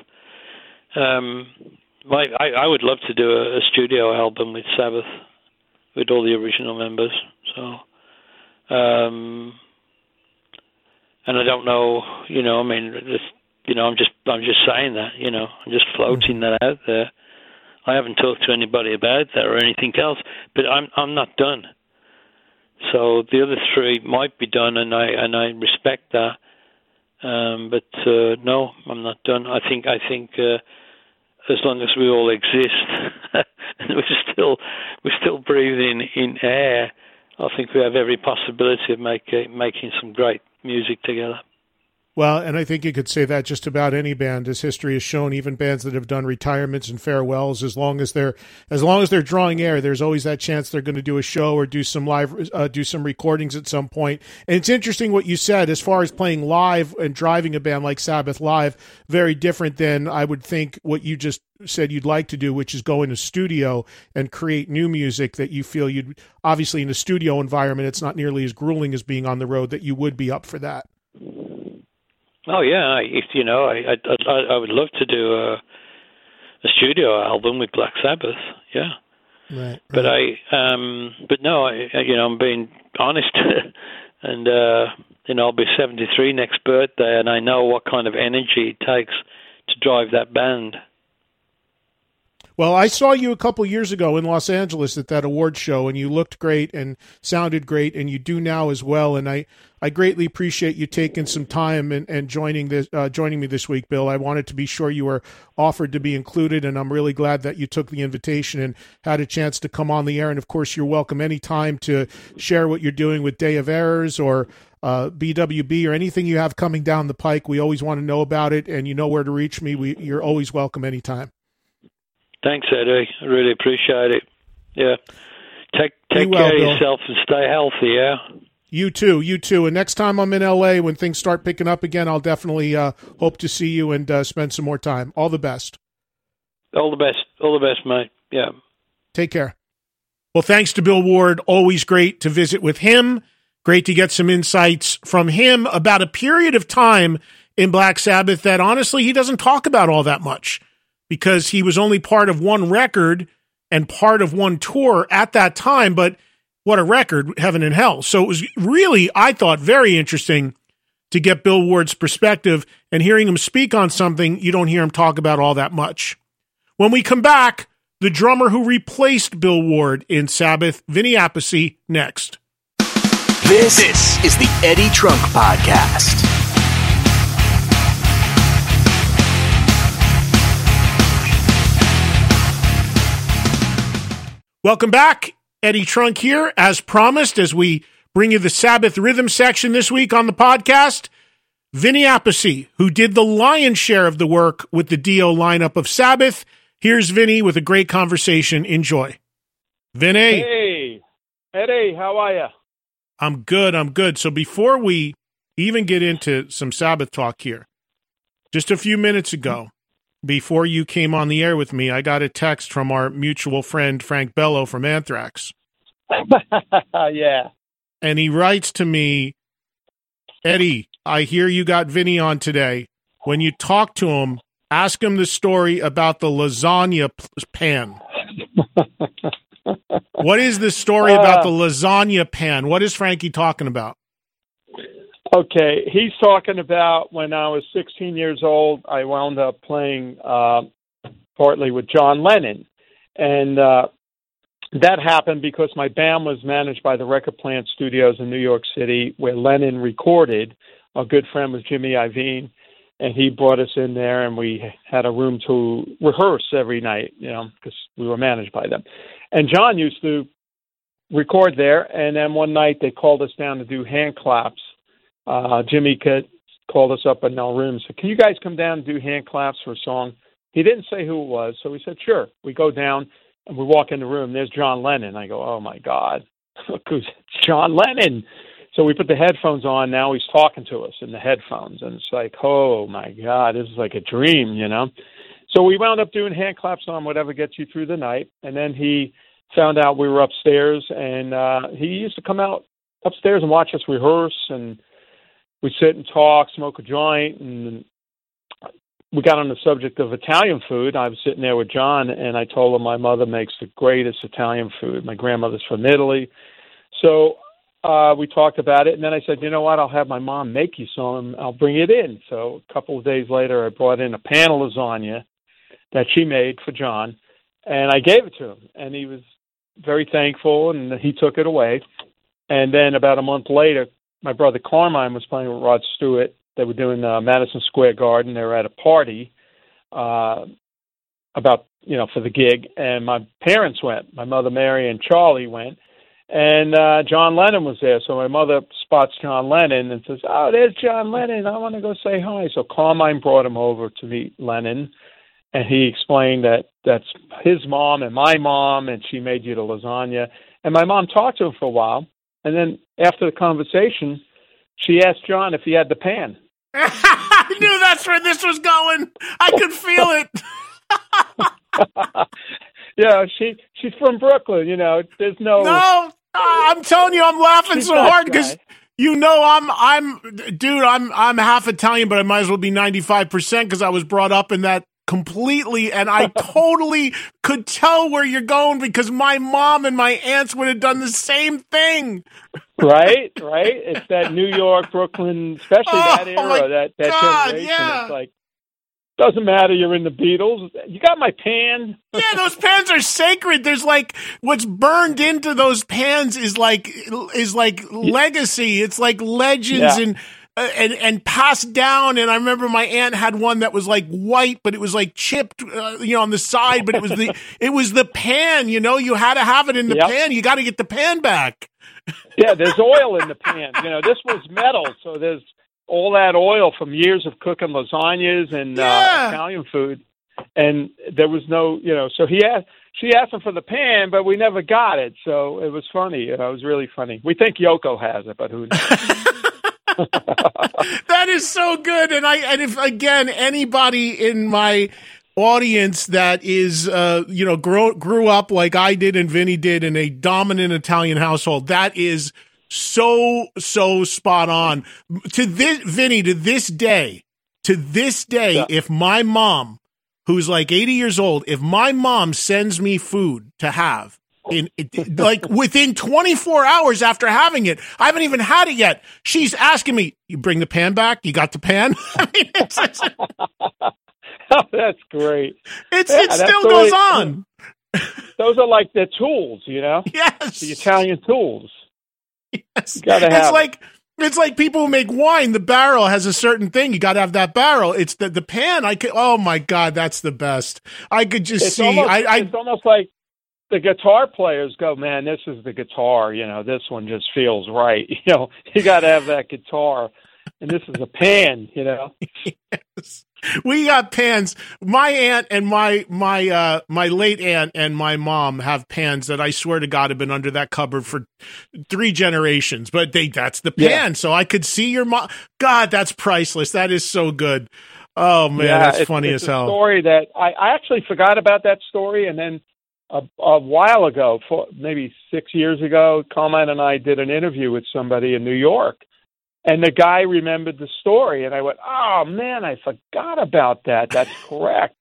Um, my, I, I would love to do a, a studio album with Sabbath, with all the original members. So, um, and I don't know, you know, I mean, you know, I'm just, I'm just saying that, you know, I'm just floating that out there. I haven't talked to anybody about that or anything else, but I'm, I'm not done. So the other three might be done, and I and I respect that. Um, but uh, no, I'm not done. I think I think uh, as long as we all exist, and we're still we're still breathing in air, I think we have every possibility of make, making some great music together. Well, and I think you could say that just about any band, as history has shown. Even bands that have done retirements and farewells, as long as they're as long as they're drawing air, there's always that chance they're going to do a show or do some live, uh, do some recordings at some point. And it's interesting what you said as far as playing live and driving a band like Sabbath live. Very different than I would think what you just said you'd like to do, which is go in a studio and create new music that you feel you'd obviously in a studio environment. It's not nearly as grueling as being on the road. That you would be up for that. Oh yeah, if you know, I I I would love to do a a studio album with Black Sabbath. Yeah. Right, But I um but no, I you know, I'm being honest and uh you know, I'll be 73 next birthday and I know what kind of energy it takes to drive that band. Well, I saw you a couple years ago in Los Angeles at that award show, and you looked great and sounded great, and you do now as well. And I, I greatly appreciate you taking some time and, and joining this, uh, joining me this week, Bill. I wanted to be sure you were offered to be included, and I'm really glad that you took the invitation and had a chance to come on the air. And of course, you're welcome anytime to share what you're doing with Day of Errors or uh, BWB or anything you have coming down the pike. We always want to know about it, and you know where to reach me. We, you're always welcome anytime. Thanks, Eddie. I really appreciate it. Yeah. Take take well, care Bill. of yourself and stay healthy, yeah? You too, you too. And next time I'm in LA, when things start picking up again, I'll definitely uh, hope to see you and uh, spend some more time. All the best. All the best. All the best, mate. Yeah. Take care. Well, thanks to Bill Ward. Always great to visit with him. Great to get some insights from him about a period of time in Black Sabbath that honestly he doesn't talk about all that much because he was only part of one record and part of one tour at that time. But what a record, Heaven and Hell. So it was really, I thought, very interesting to get Bill Ward's perspective and hearing him speak on something you don't hear him talk about all that much. When we come back, the drummer who replaced Bill Ward in Sabbath, Vinny Appice, next. This, this is the Eddie Trunk Podcast. Welcome back. Eddie Trunk here, as promised, as we bring you the Sabbath rhythm section this week on the podcast. Vinny Appice, who did the lion's share of the work with the Dio lineup of Sabbath. Here's Vinny with a great conversation. Enjoy. Vinny. Hey, Eddie, how are you? I'm good. I'm good. So before we even get into some Sabbath talk here, just a few minutes ago, before you came on the air with me, I got a text from our mutual friend Frank Bello from Anthrax. yeah. And he writes to me, Eddie, I hear you got Vinny on today. When you talk to him, ask him the story about the lasagna p- pan. what is the story about uh. the lasagna pan? What is Frankie talking about? Okay, he's talking about when I was 16 years old, I wound up playing uh, partly with John Lennon. And uh, that happened because my band was managed by the Record Plant Studios in New York City, where Lennon recorded. A good friend was Jimmy Iovine, and he brought us in there, and we had a room to rehearse every night, you know, because we were managed by them. And John used to record there, and then one night they called us down to do hand claps. Uh, Jimmy called us up in our room said, Can you guys come down and do hand claps for a song? He didn't say who it was, so we said, Sure. We go down and we walk in the room. There's John Lennon. I go, Oh my God, look who's John Lennon. So we put the headphones on. Now he's talking to us in the headphones, and it's like, oh my God, this is like a dream, you know. So we wound up doing hand claps on whatever gets you through the night, and then he found out we were upstairs, and uh, he used to come out upstairs and watch us rehearse, and we sit and talk, smoke a joint, and we got on the subject of Italian food. I was sitting there with John, and I told him my mother makes the greatest Italian food. My grandmother's from Italy, so uh, we talked about it, and then I said, you know what? I'll have my mom make you some. I'll bring it in. So a couple of days later, I brought in a pan of lasagna that she made for John, and I gave it to him, and he was very thankful, and he took it away. And then about a month later, my brother Carmine was playing with Rod Stewart. They were doing uh, Madison Square Garden. They were at a party uh, about you know for the gig, and my parents went. My mother Mary and Charlie went, and uh, John Lennon was there. So my mother spots John Lennon and says, "Oh, there's John Lennon. I want to go say hi." So Carmine brought him over to meet Lennon, and he explained that that's his mom and my mom, and she made you the lasagna. And my mom talked to him for a while, and then after the conversation, she asked John if he had the pan. I knew that's where this was going. I could feel it. yeah, she she's from Brooklyn. You know, there's no. No, uh, I'm telling you, I'm laughing she's so hard because you know I'm I'm dude. I'm I'm half Italian, but I might as well be 95 percent because I was brought up in that completely and I totally could tell where you're going because my mom and my aunts would have done the same thing. Right, right. It's that New York, Brooklyn, especially oh, that era, that that God, generation. Yeah. It's like doesn't matter. You're in the Beatles. You got my pan. yeah, those pans are sacred. There's like what's burned into those pans is like is like legacy. It's like legends yeah. and and and passed down. And I remember my aunt had one that was like white, but it was like chipped, uh, you know, on the side. But it was the it was the pan. You know, you had to have it in the yep. pan. You got to get the pan back. yeah, there's oil in the pan. You know, this was metal, so there's all that oil from years of cooking lasagnas and uh, yeah. uh, Italian food. And there was no, you know, so he asked, she asked him for the pan, but we never got it. So it was funny. You know, it was really funny. We think Yoko has it, but who knows? that is so good. And I and if again anybody in my audience that is uh you know grew grew up like I did and Vinny did in a dominant Italian household, that is so so spot on. To this Vinny, to this day, to this day, yeah. if my mom, who's like 80 years old, if my mom sends me food to have, in like within 24 hours after having it. I haven't even had it yet. She's asking me, "You bring the pan back? You got the pan?" I mean, it's, it's, oh, that's great. It's yeah, it still goes on. Those are like the tools, you know. Yes, the Italian tools. Yes, you gotta have. It's like it's like people who make wine. The barrel has a certain thing. You got to have that barrel. It's the the pan. I could. Oh my god, that's the best. I could just it's see. Almost, I, I, it's almost like the guitar players go, man, this is the guitar. You know, this one just feels right. You know, you got to have that guitar, and this is a pan. You know. yes. We got pans. My aunt and my my uh my late aunt and my mom have pans that I swear to God have been under that cupboard for three generations. But they that's the pan, yeah. so I could see your mom. God, that's priceless. That is so good. Oh man, yeah, that's it's, funny it's as hell. Story that I, I actually forgot about that story, and then a, a while ago, for, maybe six years ago, Carmine and I did an interview with somebody in New York, and the guy remembered the story, and I went, "Oh man, I forgot about that. That's correct."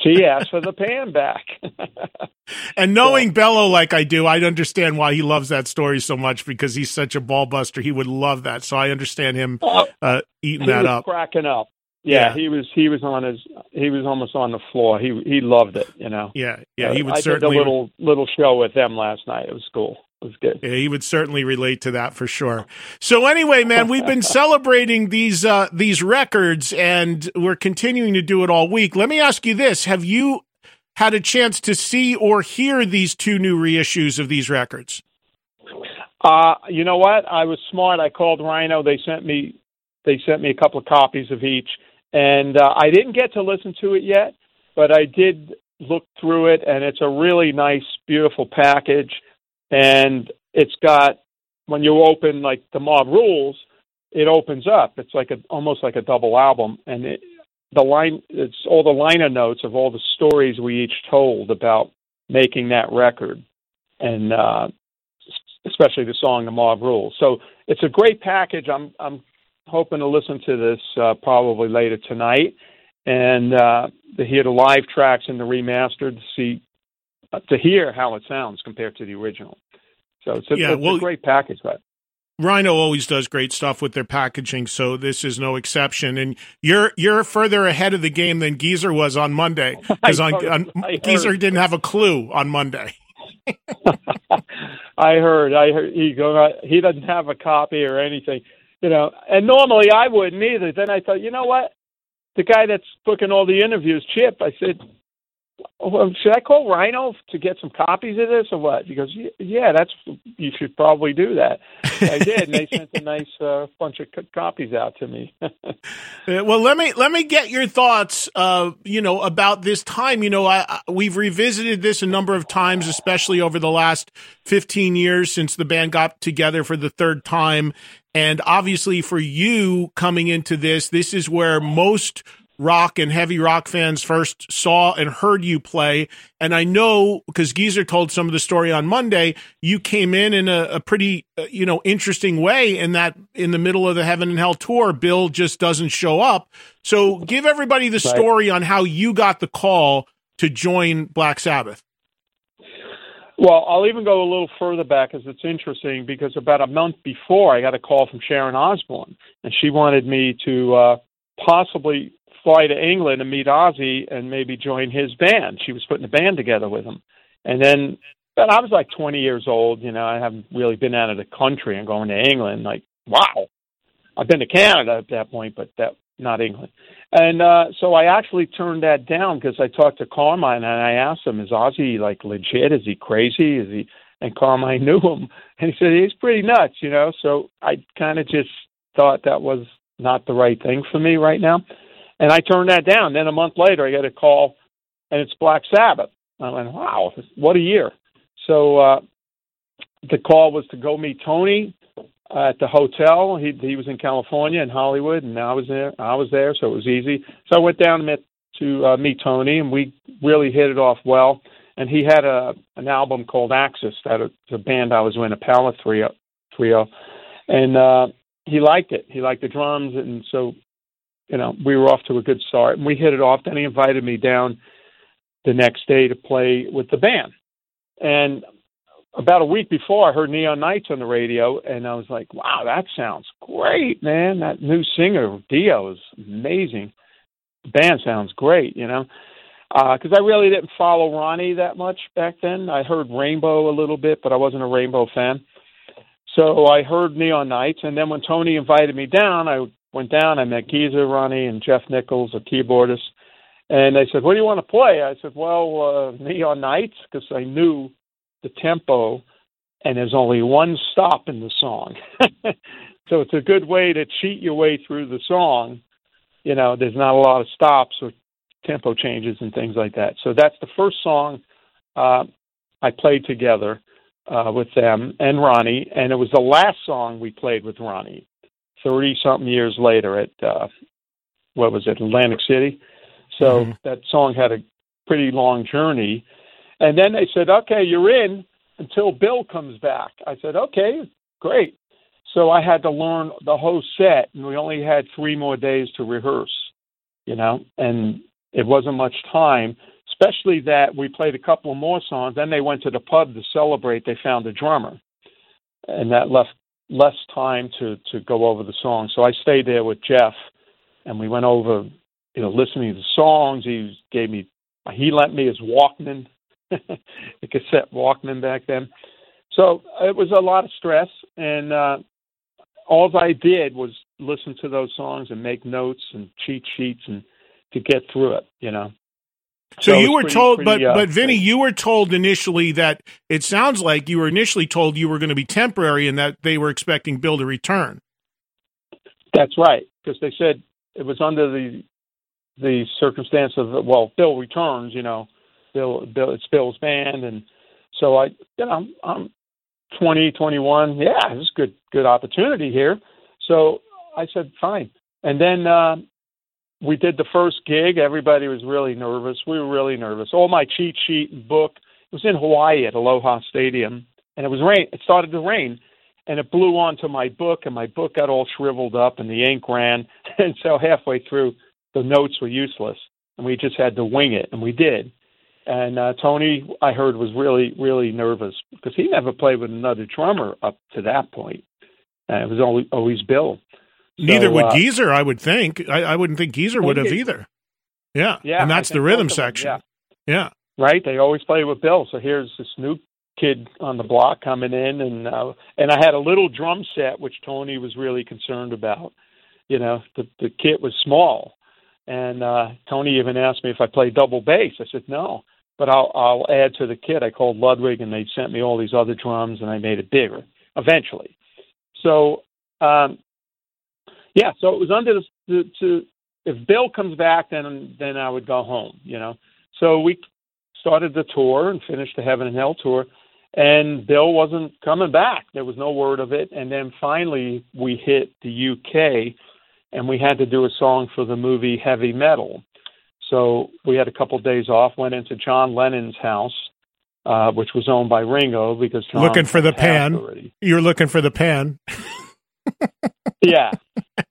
She asked for the pan back. and knowing so, Bello like I do, I understand why he loves that story so much because he's such a ball buster. He would love that, so I understand him uh, uh eating that up, cracking up. Yeah, he was he was on his he was almost on the floor. He he loved it, you know. Yeah, yeah, he would uh, I certainly did a little little show with them last night. It was cool. It was good. Yeah, he would certainly relate to that for sure. So anyway, man, we've been celebrating these uh these records and we're continuing to do it all week. Let me ask you this, have you had a chance to see or hear these two new reissues of these records? Uh, you know what? I was smart. I called Rhino. They sent me they sent me a couple of copies of each and uh, I didn't get to listen to it yet, but I did look through it, and it's a really nice, beautiful package. And it's got when you open like the Mob Rules, it opens up. It's like a almost like a double album, and it, the line it's all the liner notes of all the stories we each told about making that record, and uh, especially the song "The Mob Rules." So it's a great package. I'm I'm hoping to listen to this uh, probably later tonight and uh, to hear the live tracks and the remastered to see uh, to hear how it sounds compared to the original. So it's a, yeah, it's well, a great package, but. Rhino always does great stuff with their packaging, so this is no exception. And you're you're further ahead of the game than Geezer was on Monday because on, on Geezer didn't have a clue on Monday. I heard. I heard he go. He doesn't have a copy or anything you know, and normally I wouldn't either. Then I thought, you know what? The guy that's booking all the interviews, Chip, I said, well, should I call Rhino to get some copies of this or what? He goes, yeah, that's you should probably do that. I did, and they sent a nice uh, bunch of c- copies out to me. Well, let me let me get your thoughts. Uh, you know about this time. You know, I, I, we've revisited this a number of times, especially over the last fifteen years since the band got together for the third time. And obviously, for you coming into this, this is where most rock and heavy rock fans first saw and heard you play. And I know because Geezer told some of the story on Monday, you came in in a, a pretty, uh, you know, interesting way in that in the middle of the Heaven and Hell tour, Bill just doesn't show up. So give everybody the right. story on how you got the call to join Black Sabbath. Well, I'll even go a little further back as it's interesting because about a month before I got a call from Sharon Osbourne and she wanted me to uh, possibly fly to England and meet Ozzy and maybe join his band. She was putting a band together with him. And then but I was like 20 years old, you know, I haven't really been out of the country and going to England. Like, wow. I've been to Canada at that point, but that not England. And uh so I actually turned that down because I talked to Carmine and I asked him, "Is Ozzy like legit? Is he crazy? Is he?" And Carmine knew him, and he said he's pretty nuts, you know. So I kind of just thought that was not the right thing for me right now. And I turned that down. Then a month later, I get a call, and it's Black Sabbath. I went, wow, what a year. So uh, the call was to go meet Tony uh, at the hotel. He he was in California in Hollywood, and I was there. I was there, so it was easy. So I went down to meet, to uh, meet Tony, and we really hit it off well. And he had a an album called Axis, that a band I was in, a palette trio, trio, and uh, he liked it. He liked the drums, and so you know, we were off to a good start and we hit it off. Then he invited me down the next day to play with the band. And about a week before, I heard Neon Nights on the radio, and I was like, "Wow, that sounds great, man! That new singer Dio is amazing. The band sounds great, you know." Because uh, I really didn't follow Ronnie that much back then. I heard Rainbow a little bit, but I wasn't a Rainbow fan. So I heard Neon Nights, and then when Tony invited me down, I went down. I met Geezer, Ronnie, and Geoff Nicholls, a keyboardist. And they said, "What do you want to play?" I said, "Well, uh, Neon Nights," because I knew the tempo, and there's only one stop in the song, so it's a good way to cheat your way through the song. You know, there's not a lot of stops or tempo changes and things like that. So that's the first song uh, I played together uh, with them and Ronnie, and it was the last song we played with Ronnie. 30 something years later at uh what was it Atlantic City so mm-hmm. that song had a pretty long journey and then they said okay you're in until Bill comes back. I said okay great. So I had to learn the whole set and we only had 3 more days to rehearse you know and it wasn't much time especially that we played a couple more songs. Then they went to the pub to celebrate. They found a drummer and that left less time to to go over the songs. So I stayed there with Geoff, and we went over, you know, listening to the songs. He gave me, he lent me his Walkman, the cassette Walkman back then. So it was a lot of stress, and uh, all I did was listen to those songs and make notes and cheat sheets and to get through it, you know. So, so you were pretty, told, pretty, but uh, but Vinny, you were told initially that it sounds like you were initially told you were going to be temporary and that they were expecting Bill to return. That's right, because they said it was under the the circumstance of well, Bill returns, you know, Bill, Bill, it's Bill's band, and so I, you know, I'm 20, 21. Yeah, it's good, good opportunity here. So I said fine, and then uh, we did the first gig. Everybody was really nervous. We were really nervous. All my cheat sheet and book it was in Hawaii at Aloha Stadium, and it was rain. It started to rain, and it blew onto my book, and my book got all shriveled up, and the ink ran. And so halfway through, the notes were useless, and we just had to wing it, and we did. And uh, Tony, I heard, was really, really nervous because he never played with another drummer up to that point. Uh, it was always, always Bill. Neither would uh, Geezer, I would think. I, I wouldn't think Geezer would have either. Yeah, yeah, and that's the rhythm section. Yeah. yeah, right. They always play with Bill. So here's this new kid on the block coming in, and uh, and I had a little drum set which Tony was really concerned about. You know, the the kit was small, And uh, Tony even asked me if I played double bass. I said no, but I'll I'll add to the kit. I called Ludwig, and they sent me all these other drums, and I made it bigger eventually. So um, yeah, so it was under the, the to if Bill comes back, then then I would go home. You know, so we started the tour and finished the Heaven and Hell tour, and Bill wasn't coming back. There was no word of it, and then finally we hit the UK, and we had to do a song for the movie Heavy Metal. So we had a couple of days off. Went into John Lennon's house, uh, which was owned by Ringo because John looking for the pan. Already. You're looking for the pan. yeah,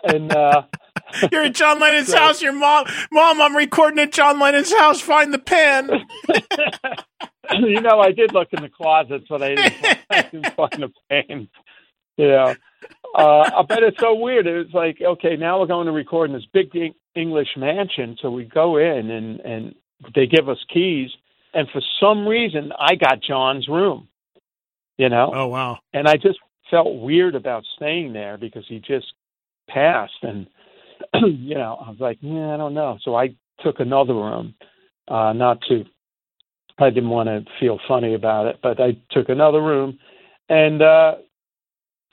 and uh, you're at John Lennon's house. Your mom, mom, I'm recording at John Lennon's house. Find the pen. you know, I did look in the closets, but I didn't, I didn't find the pen. You know, uh, but it's so weird. It was like, okay, now we're going to record in this big English mansion. So we go in and and they give us keys, and for some reason, I got John's room. You know. Oh wow. And I just felt weird about staying there because he just passed and you know i was like yeah i don't know so i took another room uh not to i didn't want to feel funny about it but i took another room and uh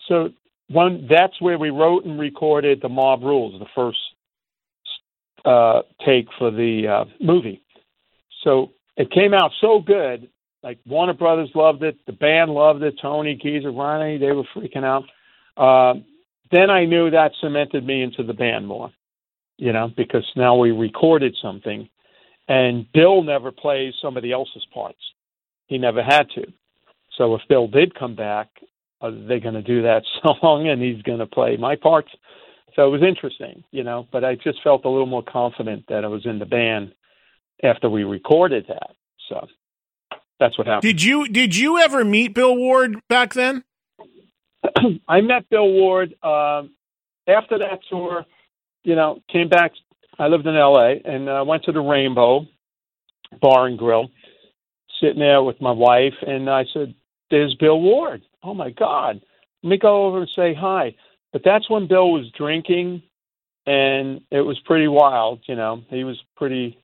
so one that's where we wrote and recorded the mob rules the first uh take for the uh movie so it came out so good like Warner Brothers loved it, the band loved it, Tony, Geezer, Ronnie, they were freaking out. Uh, then I knew that cemented me into the band more, you know, because now we recorded something, and Bill never plays somebody else's parts. He never had to. So if Bill did come back, are they going to do that song and he's going to play my parts? So it was interesting, you know, but I just felt a little more confident that I was in the band after we recorded that. So that's what happened. Did you did you ever meet Bill Ward back then? I met Bill Ward um, after that tour. You know, came back. I lived in L.A. and uh, went to the Rainbow Bar and Grill, sitting there with my wife, and I said, "There's Bill Ward. Oh my God, let me go over and say hi." But that's when Bill was drinking, and it was pretty wild. You know, he was pretty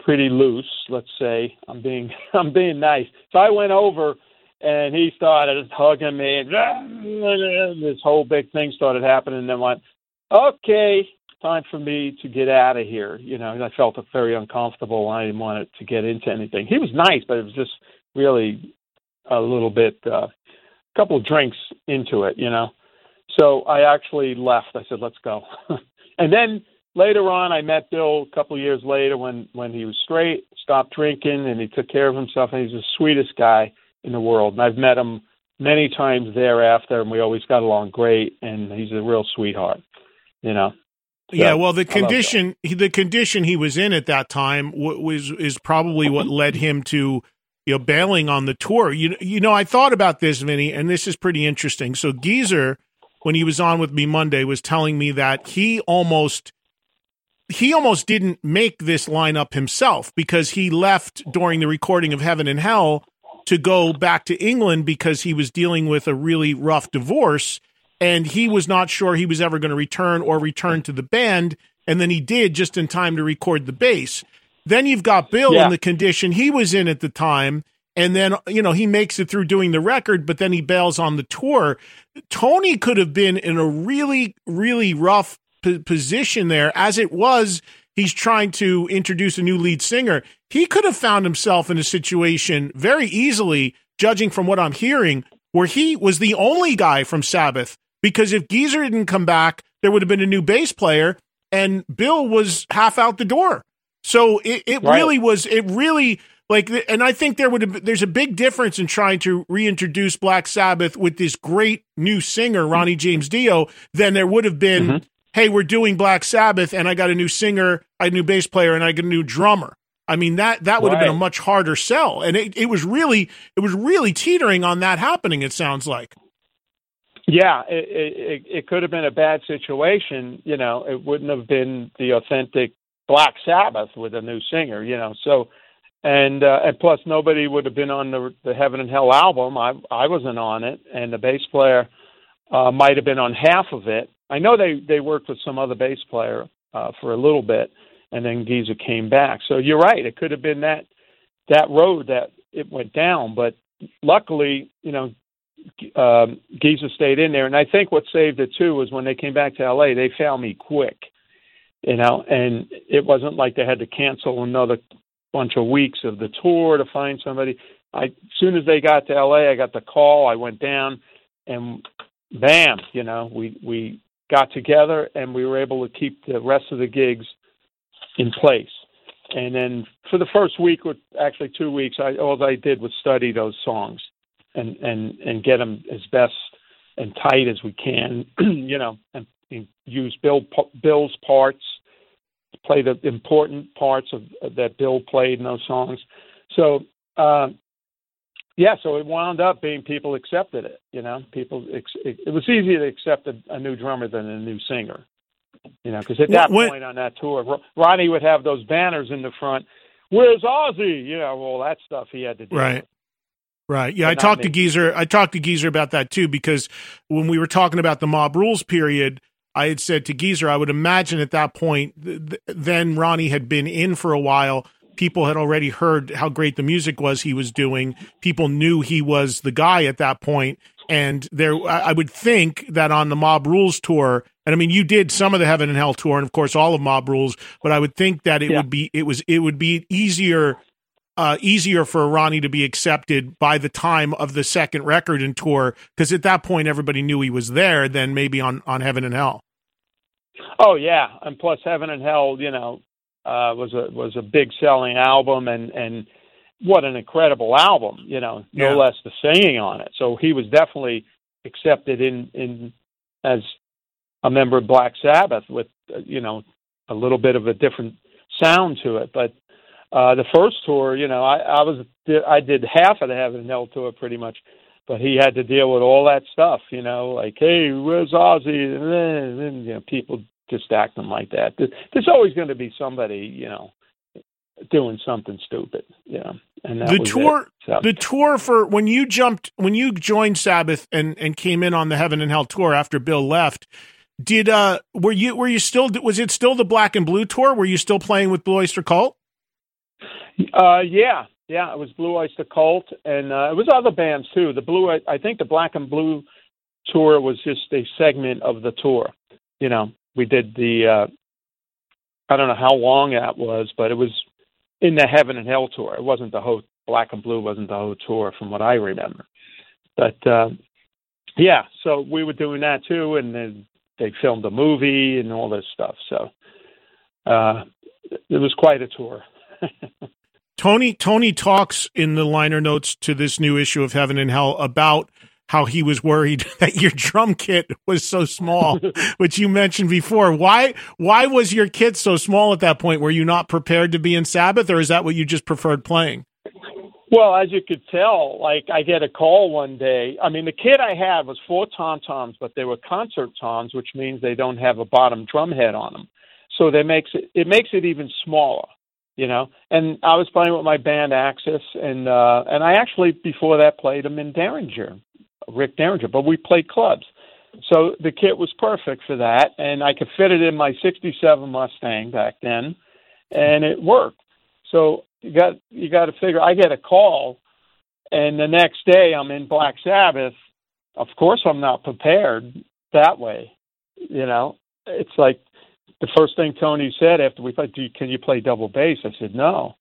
pretty loose, let's say. I'm being I'm being nice. So I went over and he started hugging me and this whole big thing started happening and then went, Okay, time for me to get out of here. You know, I felt very uncomfortable. I didn't want to get into anything. He was nice, but it was just really a little bit uh, a couple of drinks into it, you know. So I actually left. I said, "Let's go." and then later on, I met Bill a couple of years later when when he was straight, stopped drinking, and he took care of himself. And he's the sweetest guy in the world. And I've met him many times thereafter, and we always got along great. And he's a real sweetheart, you know. So, yeah, well, the condition the condition he was in at that time was is probably what led him to you know bailing on the tour. You you know, I thought about this, Vinny, and this is pretty interesting. So Geezer, when he was on with me Monday, was telling me that he almost he almost didn't make this lineup himself because he left during the recording of Heaven and Hell to go back to England because he was dealing with a really rough divorce and he was not sure he was ever going to return or return to the band and then he did just in time to record the bass. Then you've got Bill yeah. in the condition he was in at the time and then you know he makes it through doing the record but then he bails on the tour. Tony could have been in a really really rough p- position there. As it was, he's trying to introduce a new lead singer. He could have found himself in a situation very easily, judging from what I'm hearing, where he was the only guy from Sabbath. Because if Geezer didn't come back, there would have been a new bass player, and Bill was half out the door. So it, it right. really was. It really like, and I think there would have, there's a big difference in trying to reintroduce Black Sabbath with this great new singer Ronnie James Dio than there would have been mm-hmm hey, we're doing Black Sabbath, and I got a new singer, a new bass player, and I got a new drummer. I mean that that would right. have been a much harder sell, and it, it was really it was really teetering on that happening. It sounds like. Yeah, it, it, it could have been a bad situation. You know, it wouldn't have been the authentic Black Sabbath with a new singer. You know, so and uh, and plus nobody would have been on the the Heaven and Hell album. I I wasn't on it, and the bass player uh, might have been on half of it, I know they they worked with some other bass player uh, for a little bit, and then Geezer came back. So you're right; it could have been that that road that it went down, but luckily, you know, um, Geezer stayed in there, and I think what saved it too was when they came back to L.A. They found me quick, you know, and it wasn't like they had to cancel another bunch of weeks of the tour to find somebody. I as soon as they got to LA, I got the call. I went down, and bam, you know, we we got together and we were able to keep the rest of the gigs in place. And then for the first week, or actually two weeks, I all I did was study those songs and and and get them as best and tight as we can, you know, and, and use Bill Bill's parts, to play the important parts of that Bill played in those songs. So uh, yeah, so it wound up being people accepted it. You know, people it, it was easier to accept a, a new drummer than a new singer. You know, because at that when, point on that tour, Ronnie would have those banners in the front. Where's Ozzy? You know, all that stuff he had to do. Right. Right. Yeah, I talked me. to Geezer. I talked to Geezer about that too because when we were talking about the mob rules period, I had said to Geezer, I would imagine at that point, th- then Ronnie had been in for a while people had already heard how great the music was he was doing. People knew he was the guy at that point. And there, I would think that on the Mob Rules tour, and I mean, you did some of the Heaven and Hell tour, and of course, all of Mob Rules. But I would think that it yeah. would be, it was, it would be easier, uh, easier for Ronnie to be accepted by the time of the second record and tour, because at that point, everybody knew he was there. Than maybe on on Heaven and Hell. Oh yeah, and plus Heaven and Hell, you know, uh, was a was a big selling album, and and what an incredible album, you know, no yeah. less the singing on it. So he was definitely accepted in in as a member of Black Sabbath with uh, you know a little bit of a different sound to it, but. Uh, the first tour, you know, I, I was I did half of the Heaven and Hell tour pretty much, but he had to deal with all that stuff, you know, like, hey, where's Ozzy? And then, and, you know, people just acting like that. There's always going to be somebody, you know, doing something stupid, you know. And the tour, so. the tour for when you jumped, when you joined Sabbath and and came in on the Heaven and Hell tour after Bill left. Did uh were you were you still was it still the Black and Blue tour? Were you still playing with Blue Oyster Cult? Uh, yeah, yeah, it was Blue Oyster Cult, and uh, it was other bands too. The Blue, I think, the Black and Blue tour was just a segment of the tour. You know, we did the uh, I don't know how long that was, but it was in the Heaven and Hell tour. It wasn't the whole Black and Blue wasn't the whole tour from what I remember. But uh, yeah, so we were doing that too, and then they filmed a movie and all this stuff. So uh, it was quite a tour. Tony Tony talks in the liner notes to this new issue of Heaven and Hell about how he was worried that your drum kit was so small, which you mentioned before. Why why was your kit so small at that point? Were you not prepared to be in Sabbath, or is that what you just preferred playing? Well, as you could tell, like I get a call one day. I mean, the kit I had was four tom toms, but they were concert toms, which means they don't have a bottom drum head on them. So that makes it it makes it even smaller, you know. And I was playing with my band Axis, and uh, and I actually before that played them in Derringer, Rick Derringer, but we played clubs. So the kit was perfect for that, and I could fit it in my '67 Mustang back then, and it worked. So you got you got to figure. I get a call, and the next day I'm in Black Sabbath. Of course, I'm not prepared that way. You know, it's like the first thing Tony said after we played, "Can you play double bass?" I said no,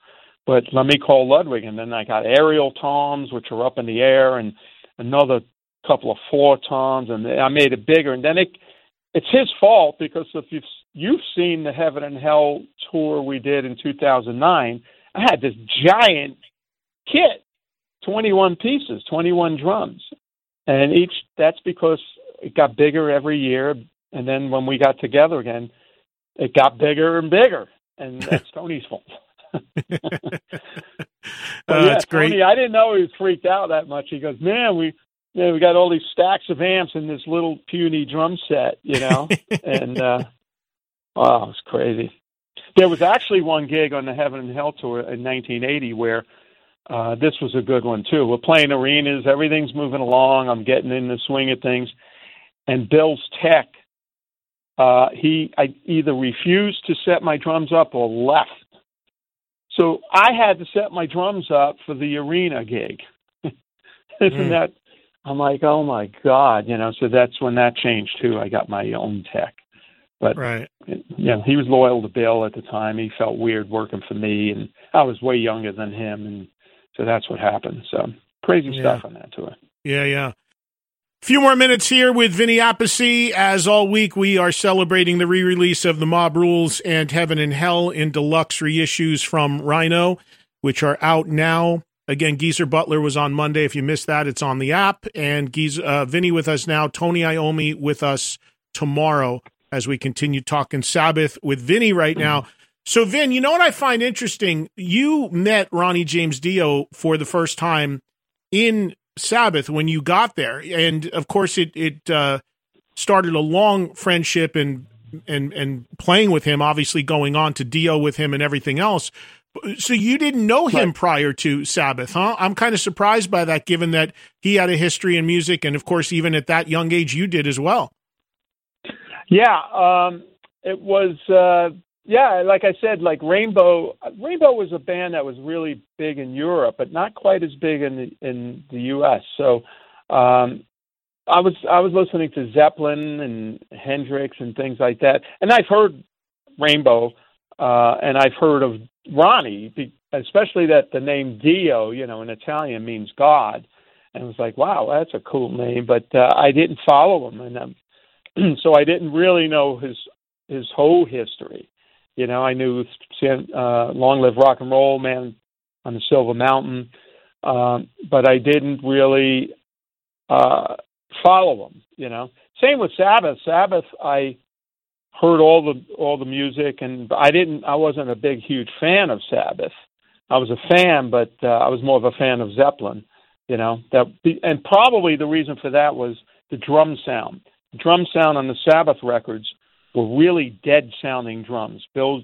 but let me call Ludwig, and then I got aerial toms, which are up in the air, and another couple of floor toms, and I made it bigger. And then it it's his fault because if you've you've seen the Heaven and Hell tour we did in 2009, I had this giant kit, 21 pieces, 21 drums, and each that's because it got bigger every year. And then when we got together again, it got bigger and bigger, and that's Tony's fault. uh, yeah, that's great. Tony, I didn't know he was freaked out that much. He goes, "Man, we you know, we got all these stacks of amps in this little puny drum set, you know, and uh, oh, it's crazy. There was actually one gig on the Heaven and Hell tour in 1980 where uh, this was a good one too. We're playing arenas, everything's moving along. I'm getting in the swing of things, and Bill's tech uh, he I either refused to set my drums up or left. So I had to set my drums up for the arena gig. Isn't mm. that? I'm like, oh my god, you know. So that's when that changed too. I got my own tech. But right. you know, he was loyal to Bill at the time. He felt weird working for me, and I was way younger than him, and so that's what happened. So crazy yeah. stuff on that tour. Yeah, yeah. Few more minutes here with Vinny Appice. As all week, we are celebrating the re-release of the Mob Rules and Heaven and Hell in deluxe reissues from Rhino, which are out now. Again, Geezer Butler was on Monday. If you missed that, it's on the app. And Geezer, uh, Vinny with us now. Tony Iommi with us tomorrow as we continue talking Sabbath with Vinny right now. So, Vin, you know what I find interesting? You met Ronnie James Dio for the first time in Sabbath when you got there, and of course, it it uh, started a long friendship and and and playing with him. Obviously, going on to deal with him and everything else. So you didn't know him right. prior to Sabbath, huh? I'm kind of surprised by that, given that he had a history in music, and of course, even at that young age, you did as well. Yeah, um, it was. Uh, yeah, like I said, like Rainbow. Rainbow was a band that was really big in Europe, but not quite as big in the in the U.S. So, um, I was I was listening to Zeppelin and Hendrix and things like that, and I've heard Rainbow, uh, and I've heard of Ronnie, especially that the name Dio, you know, in Italian means God, and I was like, wow, that's a cool name, but uh, I didn't follow him, and um, so I didn't really know his his whole history. You know, I knew uh, "Long Live Rock and Roll," "Man on the Silver Mountain," um, but I didn't really uh, follow him. You know, same with Sabbath. Sabbath, I heard all the all the music, and I didn't. I wasn't a big, huge fan of Sabbath. I was a fan, but uh, I was more of a fan of Zeppelin. You know that, and probably the reason for that was the drum sound drum sound on the Sabbath records were really dead sounding drums. Bill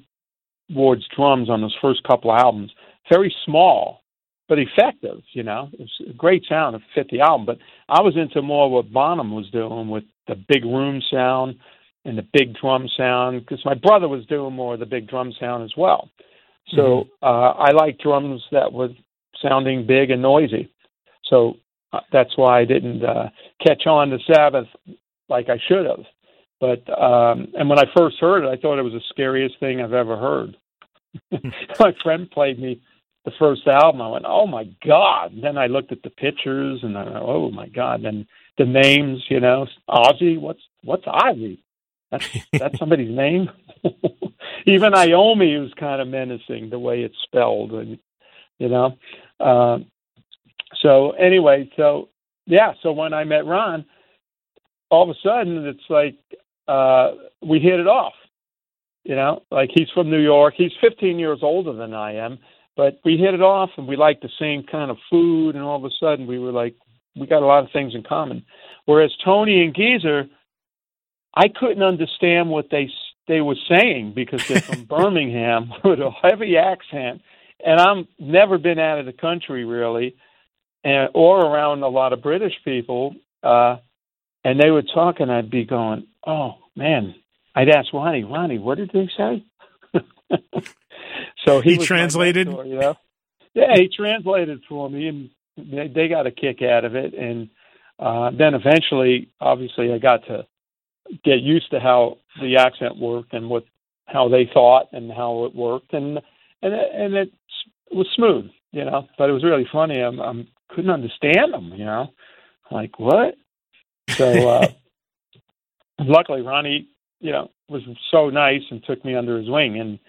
Ward's drums on those first couple albums, very small but effective. You know, it's a great sound to fit the album. But I was into more what Bonham was doing with the big room sound and the big drum sound because my brother was doing more of the big drum sound as well. So mm-hmm. uh, I like drums that were sounding big and noisy. So uh, that's why I didn't uh, catch on to Sabbath like I should have. But um, and when I first heard it, I thought it was the scariest thing I've ever heard. my friend played me the first album. I went, "Oh my god!" And then I looked at the pictures, and I went, "Oh my god!" And the names, you know, Ozzy. What's what's Ozzy? That's that's somebody's name. Even Iommi was kind of menacing the way it's spelled, and you know. Uh, so anyway, so yeah, so when I met Ron, all of a sudden it's like uh, we hit it off. You know, like he's from New York. He's 15 years older than I am, but we hit it off and we like the same kind of food. And all of a sudden we were like, we got a lot of things in common. Whereas Tony and Geezer, I couldn't understand what they they were saying because they're from Birmingham with a heavy accent, and I'm never been out of the country really, and or around a lot of British people. Uh, and they would talk, and I'd be going, "Oh man!" I'd ask Ronnie, "Ronnie, what did they say?" so he, he translated. Mentor, you know? Yeah, he translated for me, and they, they got a kick out of it. And uh, then eventually, obviously, I got to get used to how the accent worked and what how they thought and how it worked, and and and it was smooth, you know. But it was really funny. I'm, I'm couldn't understand them, you know. Like what? So uh, luckily, Ronnie, you know, was so nice and took me under his wing, and,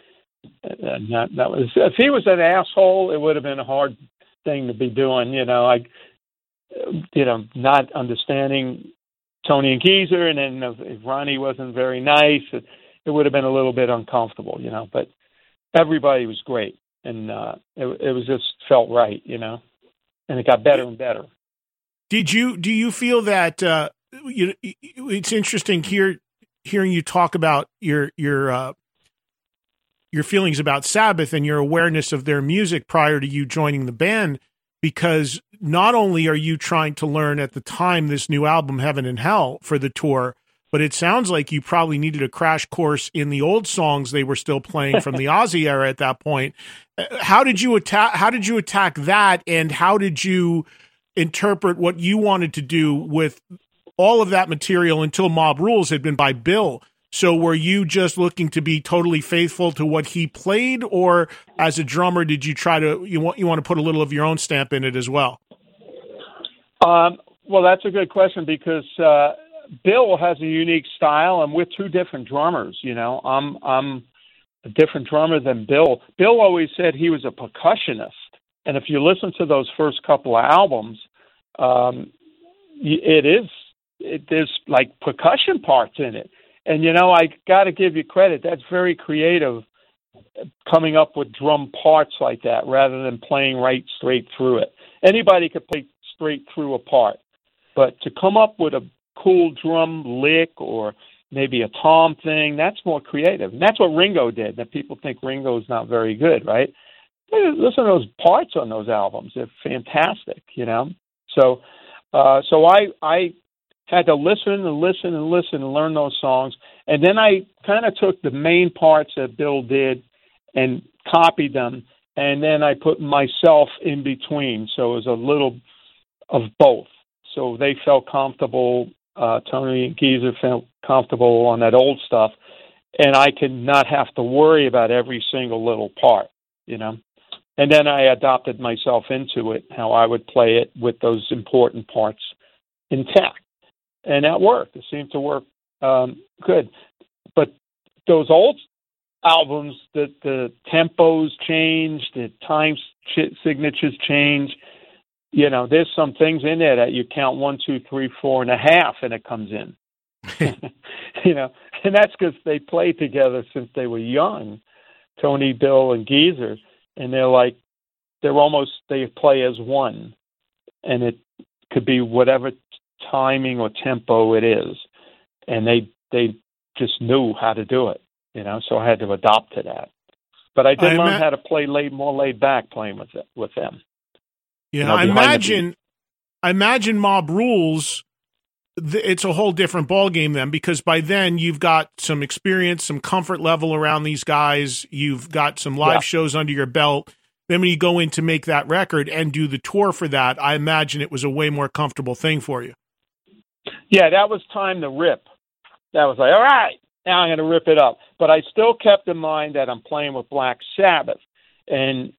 and that, that was if he was an asshole, it would have been a hard thing to be doing. You know, I, you know, not understanding Tony and Geezer, and then if, if Ronnie wasn't very nice, it, it would have been a little bit uncomfortable. You know, but everybody was great, and uh, it, it was just felt right. You know, and it got better and better. Did you do you feel that uh, you, it's interesting here hearing you talk about your your uh, your feelings about Sabbath and your awareness of their music prior to you joining the band because not only are you trying to learn at the time this new album Heaven and Hell for the tour but it sounds like you probably needed a crash course in the old songs they were still playing from the Ozzy era at that point. Uh, how did you attack? How did you attack that, and how did you interpret what you wanted to do with all of that material until Mob Rules had been by Bill? So were you just looking to be totally faithful to what he played, or as a drummer, did you try to you want you want to put a little of your own stamp in it as well? Um, well, that's a good question because uh, Bill has a unique style, and we're two different drummers. You know, I'm I'm a different drummer than Bill. Bill always said he was a percussionist, and if you listen to those first couple of albums, um, it is it, there's like percussion parts in it, and you know I got to give you credit. That's very creative, coming up with drum parts like that rather than playing right straight through it. Anybody could play straight through a part, but to come up with a cool drum lick or maybe a tom thing. That's more creative. And that's what Ringo did. That people think Ringo's not very good, right? Listen to those parts on those albums. They're fantastic, you know. So uh so I I had to listen and listen and listen and learn those songs. And then I kind of took the main parts that Bill did and copied them and then I put myself in between. So it was a little of both. So they felt comfortable uh, Tony and Geezer felt comfortable on that old stuff, and I could not have to worry about every single little part, you know. And then I adopted myself into it, how I would play it with those important parts intact, and that worked. It seemed to work um, good. But those old albums, the the tempos change, the time ch- signatures change. you know, there's some things in there that you count one, two, three, four and a half, and it comes in. you know, and that's because they played together since they were young, Tony, Bill, and Geezer, and they're like, they're almost they play as one, and it could be whatever timing or tempo it is, and they they just knew how to do it, you know. So I had to adopt to that, but I did I learn how to play laid more laid back playing with it, with them. Yeah, you know, I imagine. I imagine Mob Rules. It's a whole different ball game then, because by then you've got some experience, some comfort level around these guys. You've got some live yeah. shows under your belt. Then when you go in to make that record and do the tour for that, I imagine it was a way more comfortable thing for you. Yeah, that was time to rip. That was like, all right, now I'm going to rip it up. But I still kept in mind that I'm playing with Black Sabbath, and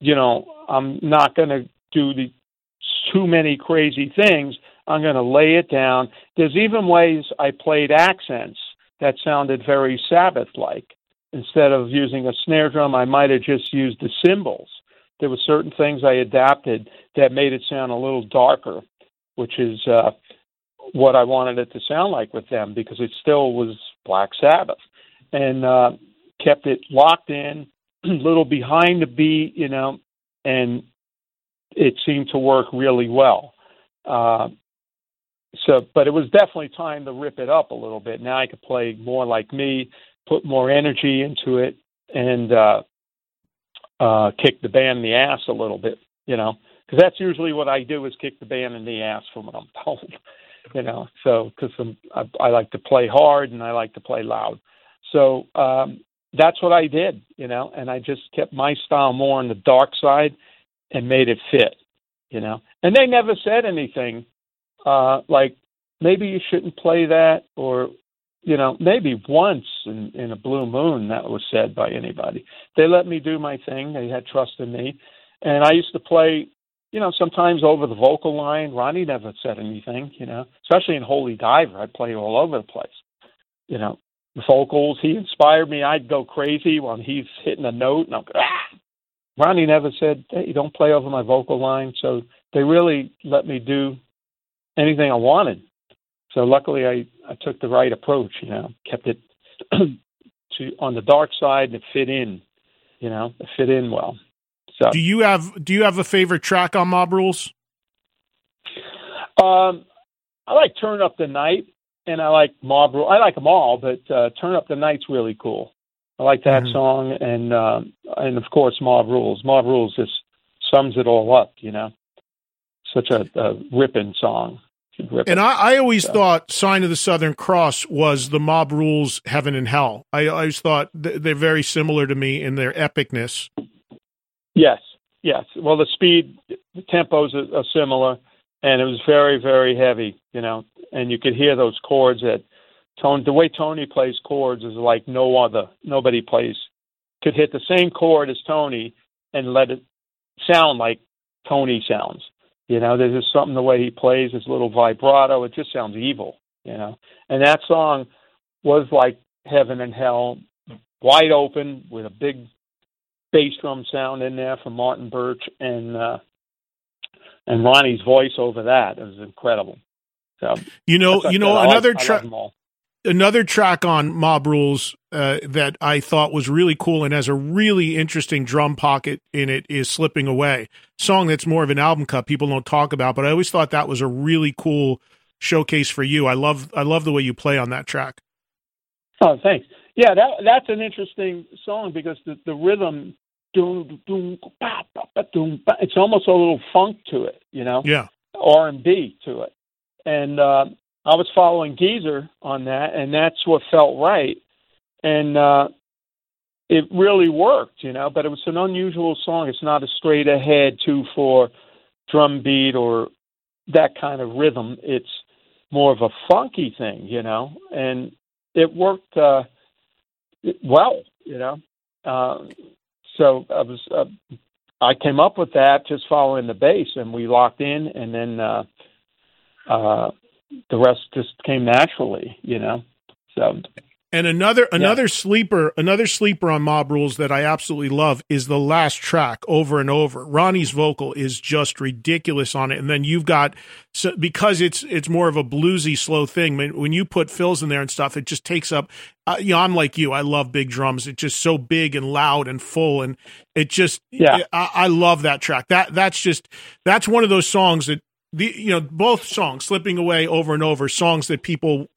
you know I'm not going to do the too many crazy things. I'm going to lay it down. There's even ways I played accents that sounded very Sabbath like. Instead of using a snare drum, I might have just used the cymbals. There were certain things I adapted that made it sound a little darker, which is uh, what I wanted it to sound like with them because it still was Black Sabbath and uh, kept it locked in, a little behind the beat, you know, and it seemed to work really well. Uh, so, but it was definitely time to rip it up a little bit. Now I could play more like me, put more energy into it, and uh, uh, kick the band in the ass a little bit. You know, because that's usually what I do is kick the band in the ass from what I'm told. you know, so because I, I like to play hard and I like to play loud. So um, that's what I did. You know, and I just kept my style more on the dark side and made it fit, you know. And they never said anything uh, like maybe you shouldn't play that, or you know, maybe once in, in a blue moon that was said by anybody. They let me do my thing. They had trust in me, and I used to play. You know, sometimes over the vocal line, Ronnie never said anything. You know, especially in Holy Diver, I'd play all over the place. You know, vocals. He inspired me. I'd go crazy when he's hitting a note, and I'm ah, Ronnie never said, "Hey, don't play over my vocal line." So they really let me do anything I wanted. So luckily, I I took the right approach. You know, kept it to on the dark side and it fit in. You know, it fit in well. So do you have do you have a favorite track on Mob Rules? Um, I like Turn Up the Night, and I like Mob Rules. I like them all, but uh, Turn Up the Night's really cool. I like that mm-hmm. song, and uh, and of course Mob Rules. Mob Rules just sums it all up, you know. Such a, a ripping song. And I, I always so. thought "Sign of the Southern Cross" was the Mob Rules "Heaven and Hell." I, I always thought th- they're very similar to me in their epicness. Yes, yes. Well, the speed, the tempos are, are similar, and it was very, very heavy. You know, and you could hear those chords that Tony. The way Tony plays chords is like no other. Nobody plays could hit the same chord as Tony and let it sound like Tony sounds. You know, there's just something the way he plays his little vibrato. It just sounds evil. You know, and that song was like heaven and hell, wide open with a big bass drum sound in there from Martin Birch and uh, and Ronnie's voice over that. It was incredible. So you know, you know, another track another track on Mob Rules uh, that I thought was really cool and has a really interesting drum pocket in it is "Slipping Away," song that's more of an album cut people don't talk about, but I always thought that was a really cool showcase for you. I love I love the way you play on that track. Oh, thanks. Yeah, that that's an interesting song because the the rhythm it's almost a little funk to it, you know. Yeah. R and B to it, and uh, I was following Geezer on that, and that's what felt right, and uh, it really worked, you know. But it was an unusual song. It's not a straight ahead two four drum beat or that kind of rhythm. It's more of a funky thing, you know, and it worked uh, well, you know. Uh, so I was uh, I came up with that just following the bass, and we locked in, and then uh, uh, the rest just came naturally, you know. So and another another yeah. sleeper, another sleeper on Mob Rules that I absolutely love is the last track over and over. Ronnie's vocal is just ridiculous on it, and then you've got so because it's it's more of a bluesy slow thing. When you put fills in there and stuff, it just takes up. Uh, you know, I'm like you. I love big drums. It's just so big and loud and full, and it just yeah. I, I love that track. That that's just that's one of those songs that the you know both songs slipping away over and over songs that people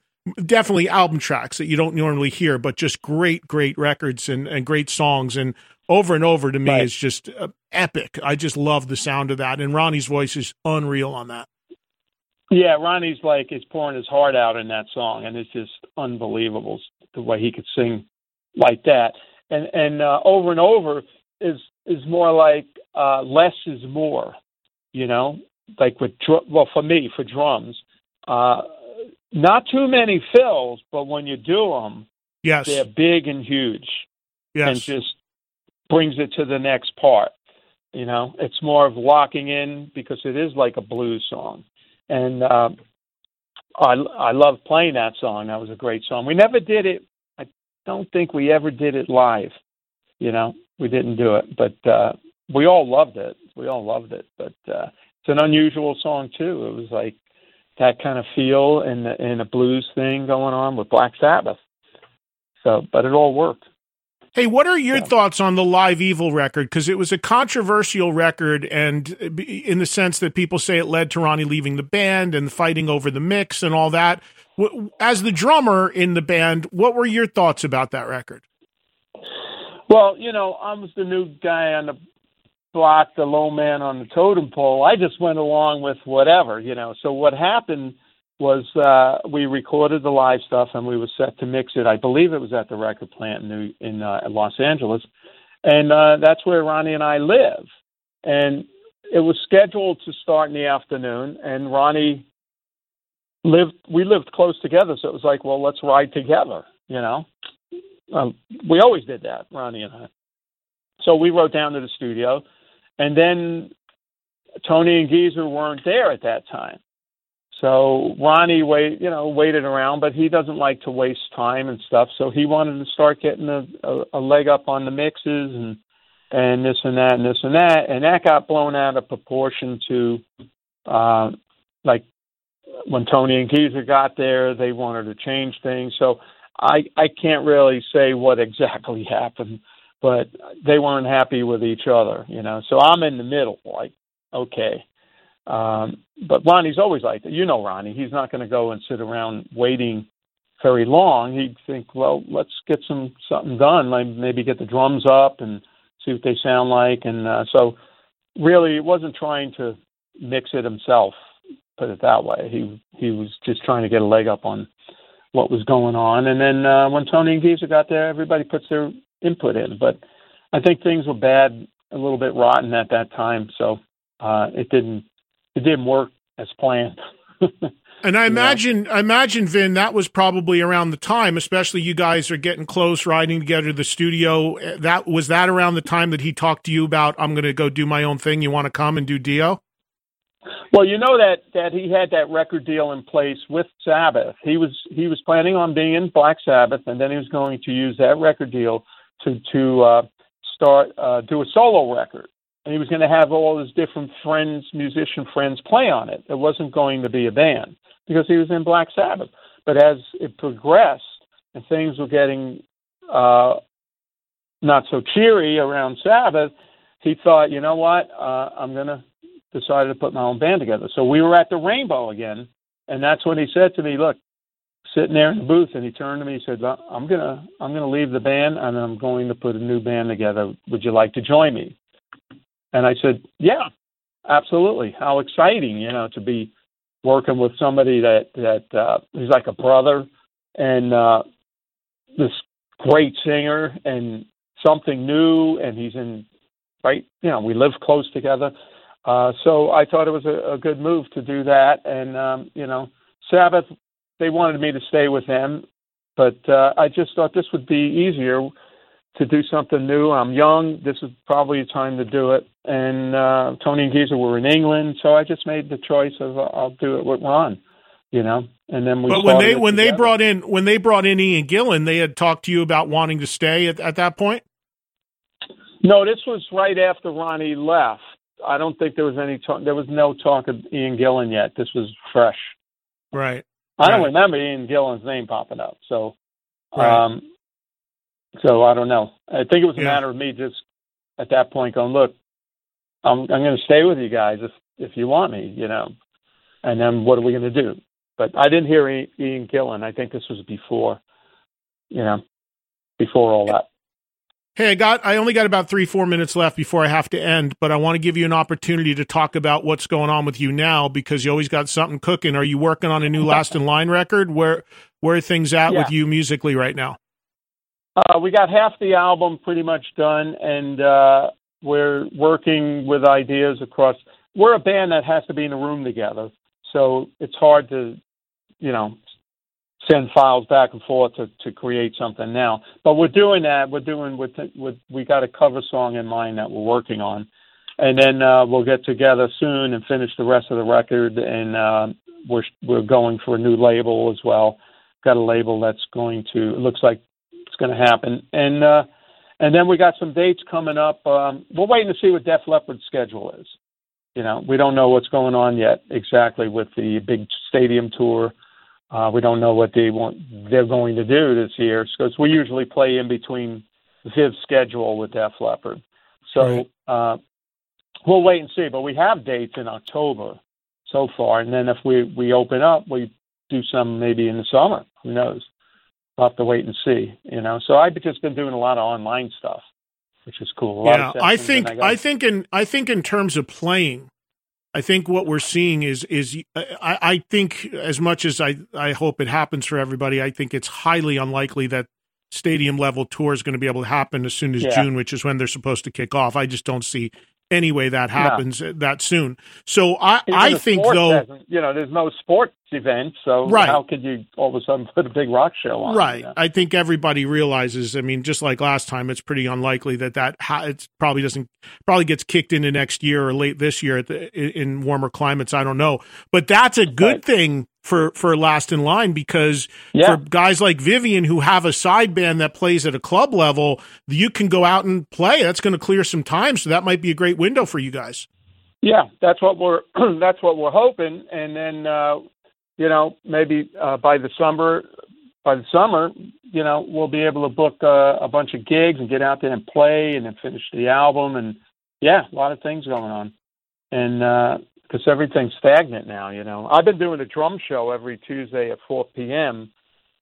definitely album tracks that you don't normally hear, but just great, great records and, and great songs. And over and over to me right. is just uh, epic. I just love the sound of that. And Ronnie's voice is unreal on that. Yeah, Ronnie's like is pouring his heart out in that song, and it's just unbelievable the way he could sing like that. And and uh, over and over is is more like uh, less is more, you know, like with dr- well for me for drums. Uh, not too many fills, but when you do them, yes, they're big and huge. Yes, and just brings it to the next part. You know, it's more of locking in because it is like a blues song, and uh, I I love playing that song. That was a great song. We never did it. I don't think we ever did it live. You know, we didn't do it, but uh, we all loved it. We all loved it. But uh, it's an unusual song too. It was like that kind of feel and and a blues thing going on with Black Sabbath. So, but it all worked. Hey, what are your yeah. thoughts on the Live Evil record? Because it was a controversial record, and uh, in the sense that people say it led to Ronnie leaving the band and fighting over the mix and all that. As the drummer in the band, what were your thoughts about that record? Well, you know, I was the new guy on the block the low man on the totem pole. I just went along with whatever, you know. So what happened was uh, we recorded the live stuff and we were set to mix it. I believe it was at the record plant in New, in uh, Los Angeles, and uh, that's where Ronnie and I live. And it was scheduled to start in the afternoon, and Ronnie lived. We lived close together, so it was like, well, let's ride together, you know. Um, we always did that, Ronnie and I. So we rode down to the studio and then Tony and Geezer weren't there at that time. So Ronnie wait, you know, waited around, but he doesn't like to waste time and stuff. So he wanted to start getting a, a, a leg up on the mixes and and this and that and this and that, and that got blown out of proportion to, uh, like when Tony and Geezer got there, they wanted to change things. So I I can't really say what exactly happened, but they weren't happy with each other, you know. So I'm in the middle, like, okay. Um, but Ronnie's always like that. You know Ronnie. He's not going to go and sit around waiting very long. He'd think, well, let's get some something done. Like maybe get the drums up and see what they sound like. And uh, so, really, he wasn't trying to mix it himself Put it that way. He he was just trying to get a leg up on what was going on. And then uh, when Tony and Geezer got there, everybody puts their input in. But I think things were bad, a little bit rotten at that time, so uh, it didn't it didn't work as planned. And I imagine, I imagine, Vin, that was probably around the time, especially you guys are getting close, riding together to the studio. That was that around the time that he talked to you about, I'm going to go do my own thing. You want to come and do Dio? Well, you know that that he had that record deal in place with Sabbath. He was he was planning on being in Black Sabbath, and then he was going to use that record deal to to uh, start uh, do a solo record. And he was going to have all his different friends, musician friends, play on it. It wasn't going to be a band because he was in Black Sabbath. But as it progressed and things were getting uh, not so cheery around Sabbath, he thought, you know what, uh, I'm going to decide to put my own band together. So we were at the Rainbow again, and that's when he said to me, look, sitting there in the booth, and he turned to me, he said, I'm gonna I'm gonna leave the band, and I'm going to put a new band together. Would you like to join me? And I said, yeah, absolutely. How exciting, you know, to be working with somebody that that uh, he's like a brother and uh, this great singer and something new, and he's in right. You know, we live close together, uh, so I thought it was a, a good move to do that. And um, you know, Sabbath, they wanted me to stay with them, but uh, I just thought this would be easier to do something new. I'm young. This is probably a time to do it. And uh, Tony and Geezer were in England, so I just made the choice of uh, I'll do it with Ron. You know, and then we. But when they when together. they brought in when they brought in Ian Gillan, they had talked to you about wanting to stay at, at that point. No, this was right after Ronnie left. I don't think there was any talk. There was no talk of Ian Gillan yet. This was fresh. Right. I don't right. remember Ian Gillan's name popping up. So, right. um, so I don't know. I think it was a Yeah. matter of me just at that point going, look, I'm I'm going to stay with you guys if if you want me, you know. And then what are we going to do? But I didn't hear Ian Gillan. I think this was before, you know, before all that. Hey, I got I only got about three, four minutes left before I have to end, but I want to give you an opportunity to talk about what's going on with you now because you always got something cooking. Are you working on a new Last in Line record? Where where are things at with you musically right now? Uh, we got half the album pretty much done, and uh, we're working with ideas across. We're a band that has to be in a room together, so it's hard to, you know, send files back and forth to, to create something now. But we're doing that. We're doing with, with we got a cover song in mind that we're working on, and then uh, we'll get together soon and finish the rest of the record. And uh, we're we're going for a new label as well. Got a label that's going to. It looks like it's going to happen, and uh, and then we got some dates coming up. Um, we're waiting to see what Def Leppard's schedule is. You know, we don't know what's going on yet exactly with the big stadium tour. Uh, we don't know what they want they're going to do this year because we usually play in between Viv's schedule with Def Leppard. So uh, we'll wait and see. But we have dates in October so far, and then if we we open up, we do some maybe in the summer. Who knows? We'll have to wait and see. You know. So I've just been doing a lot of online stuff, which is cool. A lot Yeah, I think got- I think in I think in terms of playing, I think what we're seeing is is uh, I, I think as much as I I hope it happens for everybody, I think it's highly unlikely that stadium level tour is going to be able to happen as soon as Yeah. June, which is when they're supposed to kick off. I just don't see any way that happens uh, that soon. So I Even I think though. you know, there's no sports event, so Right. how could you all of a sudden put a big rock show on? Right. I think everybody realizes. I mean, just like last time, it's pretty unlikely that that ha- it probably doesn't probably gets kicked into next year or late this year at the, in in warmer climates. I don't know, but that's a good thing for for last in line because Yeah. for guys like Vivian who have a side band that plays at a club level, you can go out and play. That's going to clear some time, so that might be a great window for you guys. Yeah, that's what we're that's what we're hoping, and then uh, you know maybe uh, by the summer, by the summer, you know we'll be able to book uh, a bunch of gigs and get out there and play, and then finish the album, and yeah, a lot of things going on, and because everything's stagnant now, you know. I've been doing a drum show every Tuesday at 4 p.m.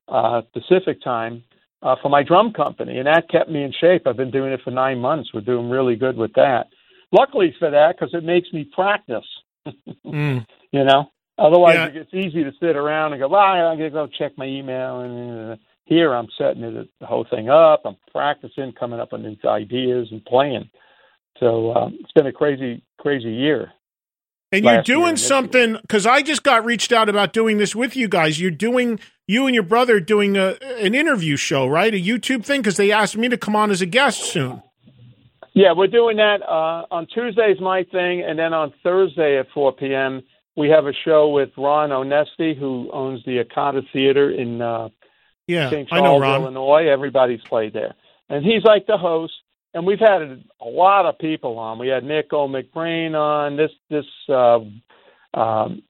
Uh, Pacific time uh, for my drum company, and that kept me in shape. I've been doing it for nine months. We're doing really good with that luckily for that because it makes me practice Mm. you know Otherwise, Yeah. it's easy to sit around and go, "Well, I'm gonna go check my email." And uh, here, I'm setting it, the whole thing up. I'm practicing, coming up with these ideas and playing. So um, it's been a crazy, crazy year. And you're doing something because I just got reached out about doing this with you guys. You're doing you and your brother doing a, an interview show, right? A YouTube thing because they asked me to come on as a guest soon. Yeah, we're doing that uh, on Tuesday's my thing, and then on Thursday at 4 p.m. we have a show with Ron Onesti, who owns the Arcada Theater in uh, Yeah, St. Charles. Illinois. Everybody's played there, and he's like the host. And we've had a lot of people on. We had Nick McBrain on. This this uh, um,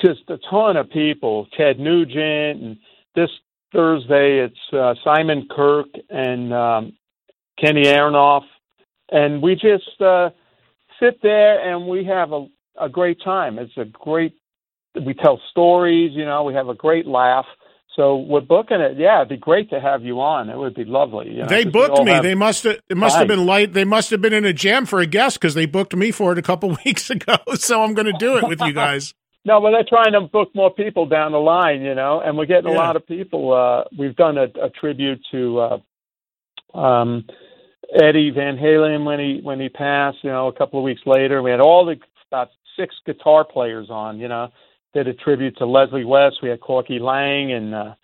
just a ton of people. Ted Nugent, and this Thursday it's uh, Simon Kirke and um, Kenny Aronoff, and we just uh, sit there and we have a, a great time. It's a great. We tell stories. You know, we have a great laugh. So we're booking it. Yeah, it'd be great to have you on. It would be lovely. You know, they booked me. They must have. It must have been light. They must have been in a jam for a guest because they booked me for it a couple weeks ago. So I'm going to do it with you guys. No, but they're trying to book more people down the line, you know, and we're getting a lot of people. Uh, we've done a, a tribute to uh, um, Eddie Van Halen when he when he passed. You know, a couple of weeks later, we had all the about six guitar players on. You know, did a tribute to Leslie West. We had Corky Laing and uh,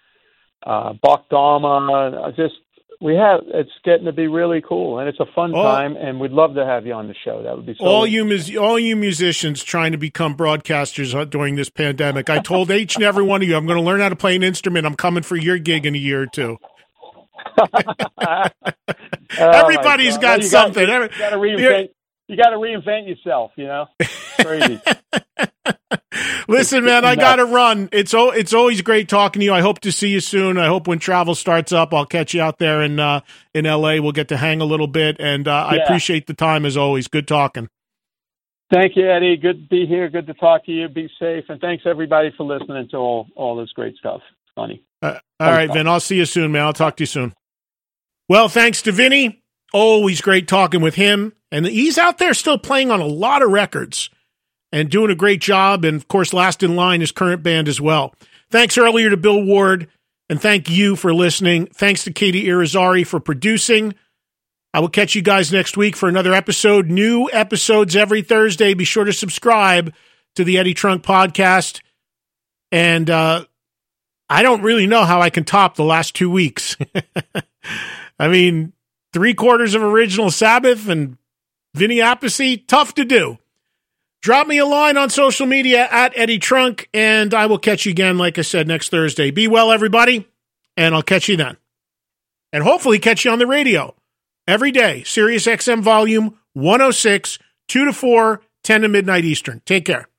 uh, Buck Dharma. Uh, Just we have it's getting to be really cool, and it's a fun Oh. time, and we'd love to have you on the show. That would be so. all you mus- all you musicians trying to become broadcasters uh, during this pandemic. I told each and every one of you, I'm going to learn how to play an instrument. I'm coming for your gig in a year or two. Everybody's Oh, God. got You something. You Every- got to reinvent. You got to reinvent yourself. You know, crazy. Listen, man, I got to run. It's o- it's always great talking to you. I hope to see you soon. I hope when travel starts up, I'll catch you out there in uh, in L.A. We'll get to hang a little bit, and uh, I appreciate the time as always. Good talking. Thank you, Eddie. Good to be here. Good to talk to you. Be safe, and thanks everybody for listening to all all this great stuff. It's funny. Uh, all right, Vin. I'll see you soon, man. I'll talk to you soon. Well, thanks to Vinny. Always great talking with him. And he's out there still playing on a lot of records and doing a great job. And of course, last in line is current band as well. Thanks earlier to Bill Ward. And thank you for listening. Thanks to Katie Irizarry for producing. I will catch you guys next week for another episode. New episodes every Thursday. Be sure to subscribe to the Eddie Trunk podcast. And uh, I don't really know how I can top the last two weeks. I mean, three quarters of original Sabbath and Vinny Appice, tough to do. Drop me a line on social media at Eddie Trunk, and I will catch you again, like I said, next Thursday. Be well, everybody, and I'll catch you then. And hopefully catch you on the radio every day. Sirius XM volume 106, 2 to 4, 10 to midnight Eastern. Take care.